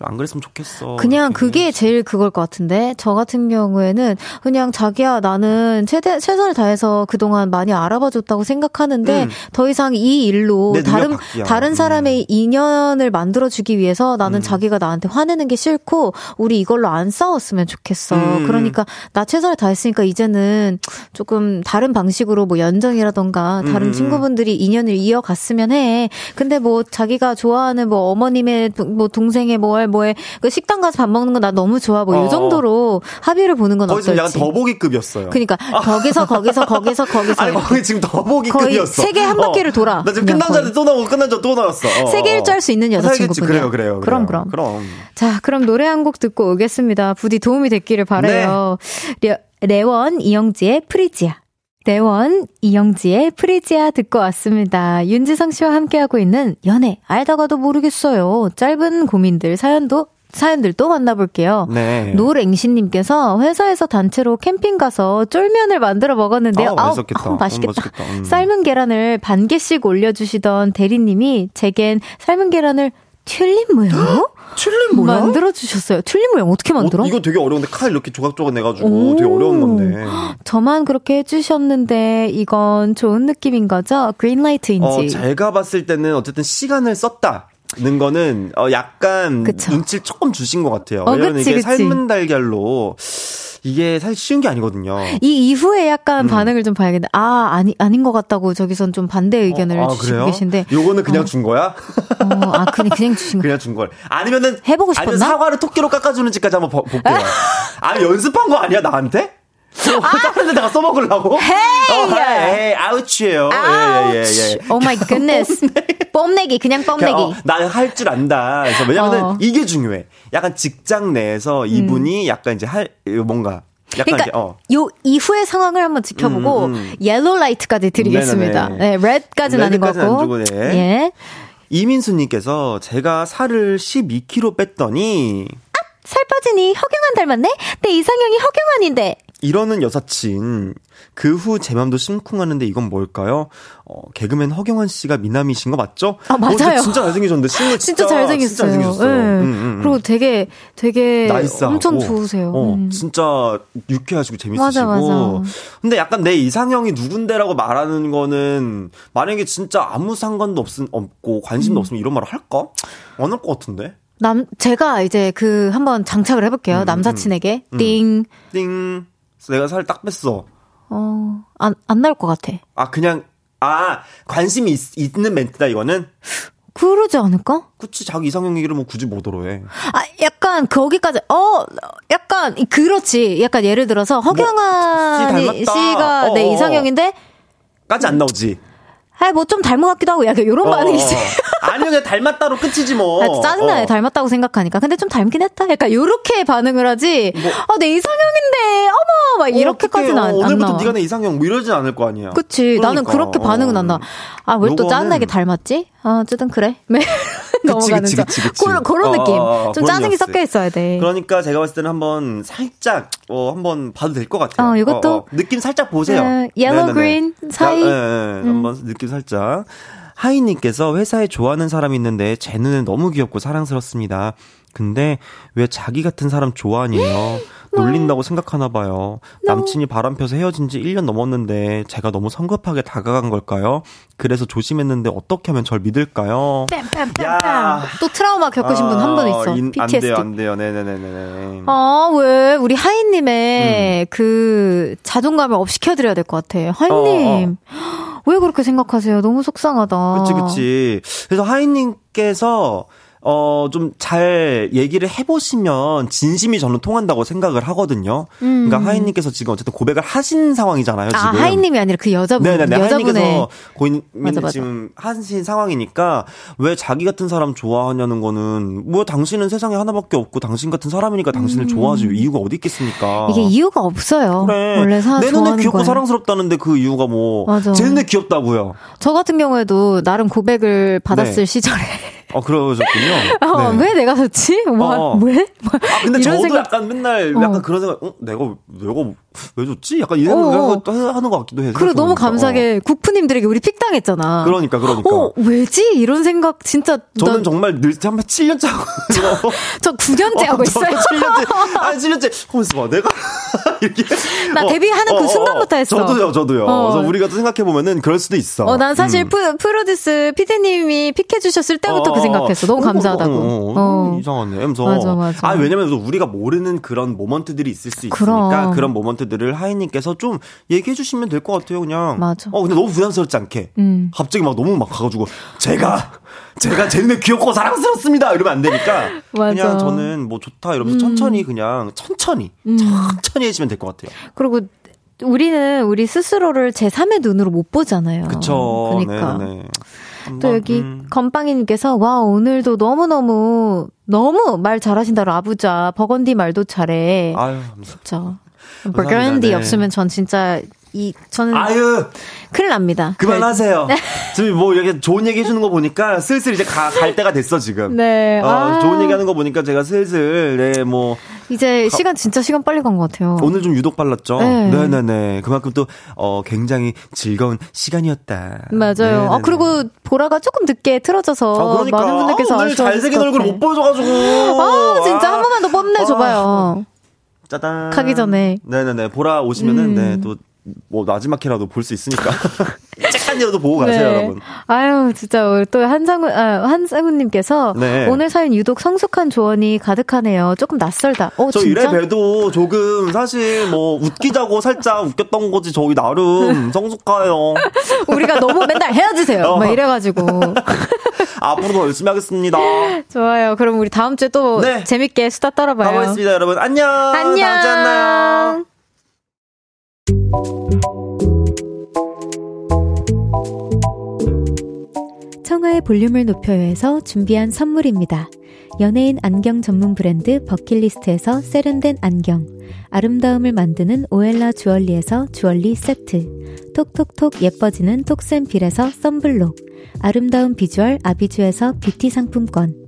안 그랬으면 좋겠어. 그냥 그게 제일 그걸 것 같은데 저 같은 경우에는 그냥 자기야 나는 최대 최선을 다해서 그동안 많이 알아봐줬다고 생각하는데 음. 더 이상 이 일로 다른 다른 사람의 음. 인연을 만들어주기 위해서 나는 음. 자기가 나한테 화내는 게 싫고 우리 이걸로 안 싸웠으면 좋겠어. 음. 그러니까 나 최선을 다했으니까 이제는 조금 다른 방식으로 뭐 연정이라던가 다른 음. 친구분들이 인연을 이어갔으면 해. 근데 뭐 자기가 좋아하는 뭐 어머님의 뭐 동생의 뭐 뭐에 그 식당 가서 밥 먹는 건나 너무 좋아 뭐이 어. 정도로 합의를 보는 건 어떨지. 약간 더보기급이었어요. 그러니까 거기서 거기서 거기서 거기서 아니 거기 지금 더보기급이었어. 세계 한 바퀴를 돌아. 어. 나 지금 끝난 자리 또 나오고 끝난 자리 또 나왔어. 어. 세계 일주 할 수 있는 여자친구분. 그래요, 그래요, 그럼 그럼. 그럼. 자, 그럼 노래 한곡 듣고 오겠습니다. 부디 도움이 됐기를 바래요. 네. 래원 이영지의 프리지아. 래원 이영지의 프리지아 듣고 왔습니다. 윤지성 씨와 함께하고 있는 연애 알다가도 모르겠어요. 짧은 고민들 사연도 사연들도 만나볼게요. 네. 노랭신님께서 회사에서 단체로 캠핑 가서 쫄면을 만들어 먹었는데요. 아, 맛있겠다. 아, 맛있겠다. 음, 맛있겠다. 음. 삶은 계란을 반 개씩 올려주시던 대리님이 제겐 삶은 계란을 튤립 모양? 튤립 모양? 만들어주셨어요. 튤립 모양 어떻게 만들어? 어, 이거 되게 어려운데 칼 이렇게 조각조각 내가지고 되게 어려운 건데. 저만 그렇게 해주셨는데 이건 좋은 느낌인 거죠? 그린라이트인지. 어, 제가 봤을 때는 어쨌든 시간을 썼다. 는 거는 어 약간 그쵸. 눈치를 조금 주신 것 같아요. 어, 왜냐면 그치, 이게 그치. 삶은 달걀로 이게 사실 쉬운 게 아니거든요. 이 이후에 약간 음. 반응을 좀 봐야겠네. 아, 아니, 아닌 것 같다고 저기선 좀 반대 의견을 어, 아, 주시고 그래요? 계신데. 요거는 그냥 어. 준 거야? 어, 아, 그냥, 그냥 주신 거. 그냥 준 걸. 아니면은. 해보고 싶었나? 아니면 사과를 토끼로 깎아주는지까지 한번 보, 볼게요. 아, 연습한 거 아니야, 나한테? 아! 다른 데다가 써먹으려고? 헤이! 어, 헤이, 아우치예요. 예, 예, 예. oh my goodness. 뽐내기, 그냥 뽐내기. 어, 나는 할줄 안다. 그래서 왜냐면은 어. 이게 중요해. 약간 직장 내에서 이분이 음. 약간 이제 할, 뭔가 그러니까 이렇게, 어. 요 이후의 상황을 한번 지켜보고 음, 음. yellow light까지 드리겠습니다. 네네네. 네, red까지는 아닌 것 같고. 네. 예. 이민수님께서 제가 살을 12kg 뺐더니 아, 살 빠지니 허경환 닮았네? 내 이상형이 허경환인데. 이러는 여사친. 그 후 제 맘도 심쿵하는데 이건 뭘까요? 어, 개그맨 허경환 씨가 미남이신 거 맞죠? 아, 맞아요. 어, 진짜 잘생기셨는데, 진짜, 진짜 잘생겼어요. 진짜 잘생기셨어요. 네. 음, 음, 음. 그리고 되게, 되게 nice하고, 엄청 좋으세요. 어, 음. 진짜 유쾌하시고 재밌으시고. 맞아, 맞아. 근데 약간 내 이상형이 누군데라고 말하는 거는 만약에 진짜 아무 상관도 없, 없고 관심도 음. 없으면 이런 말을 할까? 안 할 것 같은데? 남, 제가 이제 그 한번 장착을 해볼게요. 음, 남사친에게. 띵. 띵. 내가 살 딱 뺐어. 어, 안, 안 나올 것 같아. 아, 그냥, 아, 관심이 있, 는 멘트다, 이거는? 그러지 않을까? 그치, 자기 이상형 얘기를 뭐 굳이 뭐더러 해. 아, 약간, 거기까지, 어, 약간, 그렇지. 약간 예를 들어서, 허경환 뭐, 씨가 어, 내 어, 어. 이상형인데, 까지 안 나오지. 아, 뭐 좀 닮은 것 같기도 하고, 약간 이런 어, 반응이지. 어. 아니, 그냥 닮았다로 끝이지 뭐. 아, 짜증나요. 어. 닮았다고 생각하니까. 근데 좀 닮긴 했다. 약간 요렇게 반응을 하지. 뭐. 아, 내 이상형인데, 어머! 막 이렇게까지는 안, 오늘부터 나와. 네가 내 이상형 뭐 이러진 않을 거 아니야. 그치. 그러니까. 나는 그렇게 반응은 안 나. 아, 왜 또 짜증나게 닮았지? 아, 어쨌든 그래. 네. 넘어가는 그치, 그치, 그치, 그런, 그런 느낌. 어, 좀 짜증이 섞여 있어야 돼. 그러니까 제가 봤을 때는 한번 살짝, 어, 한번 봐도 될 것 같아요. 어, 이것도. 어, 어. 느낌 살짝 보세요. yellow green 사이. 네, 네, 음. 한번 느낌 살짝. 하이님께서 회사에 좋아하는 사람이 있는데 제 눈에 너무 귀엽고 사랑스럽습니다. 근데 왜 자기 같은 사람 좋아하니요? 놀린다고 생각하나 봐요. 남친이 바람 펴서 헤어진 지 1년 넘었는데 제가 너무 성급하게 다가간 걸까요? 그래서 조심했는데 어떻게 하면 절 믿을까요? 야. 또 트라우마 겪으신 분 한분 있어. 인, PTSD. 안 돼요, 안 돼요. 네네네네. 아, 왜? 우리 하이님의 음. 그 자존감을 up 시켜드려야 될 것 같아. 하이님. 어, 어. 왜 그렇게 생각하세요? 너무 속상하다. 그치, 그치. 그래서 하이님께서 어, 좀 잘 얘기를 해보시면 진심이 저는 통한다고 생각을 하거든요. 음. 그러니까 하이님께서 지금 어쨌든 고백을 하신 상황이잖아요, 아, 지금. 아, 하이님이 아니라 그 여자분. 네네네. 하이님께서 고인. 지금 하신 상황이니까 왜 자기 같은 사람 좋아하냐는 거는 뭐 당신은 세상에 하나밖에 없고 당신 같은 사람이니까 당신을 음. 좋아하지 이유가 어디 있겠습니까? 이게 이유가 없어요. 그래. 원래 사, 내 눈에 귀엽고 거예요. 사랑스럽다는데 그 이유가 뭐. 맞아. 제 눈에 귀엽다고요. 저 같은 경우에도 나름 고백을 받았을 네. 시절에. 어, 그러셨군요. 어, 네. 왜 내가 좋지? 뭐, 어. 왜? 아, 근데 저도 생각... 약간 맨날 약간 어. 그런 생각, 어, 내가, 내가 왜 좋지? 약간 이런 어. 생각 하는 것 같기도 해요. 그래, 너무 감사하게 어. 국프님들에게 우리 픽 당했잖아. 그러니까, 그러니까. 어, 왜지? 이런 생각 진짜. 저는 난... 정말 늘, 한 7년째 하고. 저, 저 9년째 하고 있어요. 7년째. 아니, 7년째. 하면서 봐, 내가. 이렇게. 나 데뷔하는 그 순간부터 했어. 저도요, 저도요. 그래서 우리가 또 생각해 보면은 그럴 수도 있어. 어, 난 사실 음. 프, 프로듀스 피디님이 픽해 주셨을 때부터 그 생각했어. 너무 감사하다고. 어, 어, 이상하네. 맞아, 맞아. 아 왜냐면 우리가 모르는 그런 moment들이 있을 수 있으니까 그럼. 그런 moment들을 하이님께서 좀 얘기해 주시면 될 것 같아요. 그냥. 맞아. 어 근데 너무 부담스럽지 않게. 음. 갑자기 막 너무 막 가가지고 제가 제가 제 눈에 귀엽고 사랑스럽습니다. 이러면 안 되니까. 맞아. 그냥 저는 뭐 좋다 이러면서 음. 천천히 그냥 천천히 음. 천천히 해주시면 될 것 같아요. 그리고 우리는 우리 스스로를 제3의 눈으로 못 보잖아요. 그쵸. 그러니까. 네네. 또 여기 음. 건빵이님께서 와 오늘도 너무 너무 너무 말 잘하신다 라부자 버건디 말도 잘해. 아유 진짜. 버건디 네. 없으면 전 진짜 이 저는 아유 큰일 납니다. 그만하세요. 네. 지금 뭐 이렇게 좋은 얘기 해주는 거 보니까 슬슬 이제 가, 갈 때가 됐어 지금. 네. 어, 아. 좋은 얘기 하는 거 보니까 제가 슬슬 네뭐 이제 가, 시간 진짜 시간 빨리 간 것 같아요. 오늘 좀 유독 빨랐죠. 네. 네네네. 그만큼 또 어, 굉장히 즐거운 시간이었다. 맞아요. 네네네. 아 그리고 보라가 조금 늦게 틀어져서 아, 그러니까. 많은 분들께서 아, 오늘 잘생긴 얼굴 못 보여줘가지고. 아 진짜 한 번만 더 뽐내줘봐요. 짜잔. 가기 전에. 네네네. 보라 오시면은, 음. 네, 또, 뭐, 마지막 회라도 볼 수 있으니까. 짝깐이라도 보고 가세요, 네. 여러분. 아유, 진짜, 또 한상훈, 아, 한상훈님께서. 네. 오늘 사연 유독 성숙한 조언이 가득하네요. 조금 낯설다. 어, 저 진짜? 이래 봬도 조금 사실 뭐, 웃기자고 살짝 웃겼던 거지, 저희 나름 성숙해요. 우리가 너무 맨날 헤어지세요. 어. 막 이래가지고. 앞으로도 열심히 하겠습니다. 좋아요. 그럼 우리 다음 주에 또 네. 재밌게 수다 떨어봐요. 가보겠습니다, 여러분. 안녕. 안녕. 다음 주에 만나요. 청하의 볼륨을 높여요에서 준비한 선물입니다. 연예인 안경 전문 브랜드 버킷리스트에서 세련된 안경, 아름다움을 만드는 오엘라 주얼리에서 주얼리 세트, 톡톡톡 예뻐지는 톡센필에서 썬블록, 아름다운 비주얼 아비주에서 뷰티 상품권,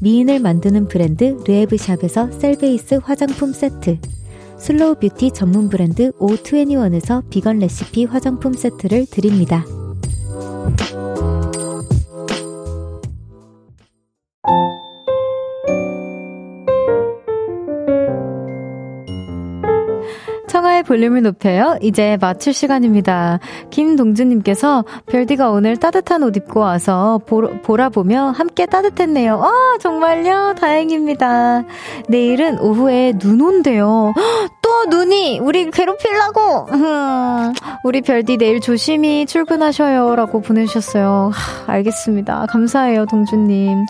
미인을 만드는 브랜드 르에브샵에서 셀베이스 화장품 세트, 슬로우 뷰티 전문 브랜드 O21에서 비건 레시피 화장품 세트를 드립니다. 볼륨을 높여요. 이제 마칠 시간입니다. 김동주님께서 별디가 오늘 따뜻한 옷 입고 와서 보, 보라 보며 함께 따뜻했네요. 아, 정말요? 다행입니다. 내일은 오후에 눈 온대요. 또 눈이 우리 괴롭히려고. 우리 별디 내일 조심히 출근하셔요. 라고 보내주셨어요. 하, 알겠습니다. 감사해요, 동주님.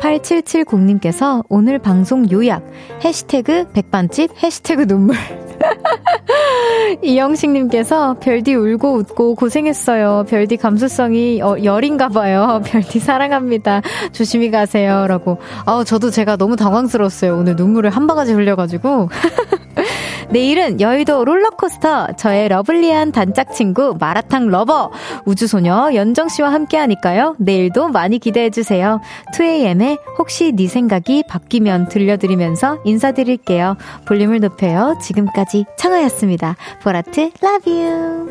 8770님께서 오늘 방송 요약, 해시태그 백반집, 해시태그 눈물. 이영식님께서 별디 울고 웃고 고생했어요. 별디 감수성이 어, 열인가 봐요. 별디 사랑합니다. 조심히 가세요. 라고. 아 저도 제가 너무 당황스러웠어요. 오늘 눈물을 한 바가지 흘려가지고. 내일은 여의도 롤러코스터 저의 lovely한 단짝 친구 마라탕 lover 우주소녀 연정씨와 함께 하니까요. 내일도 많이 기대해주세요. 2AM의 혹시 네 생각이 바뀌면 들려드리면서 인사드릴게요. 볼륨을 높여요. 지금까지 청하였습니다. 보라트, love you.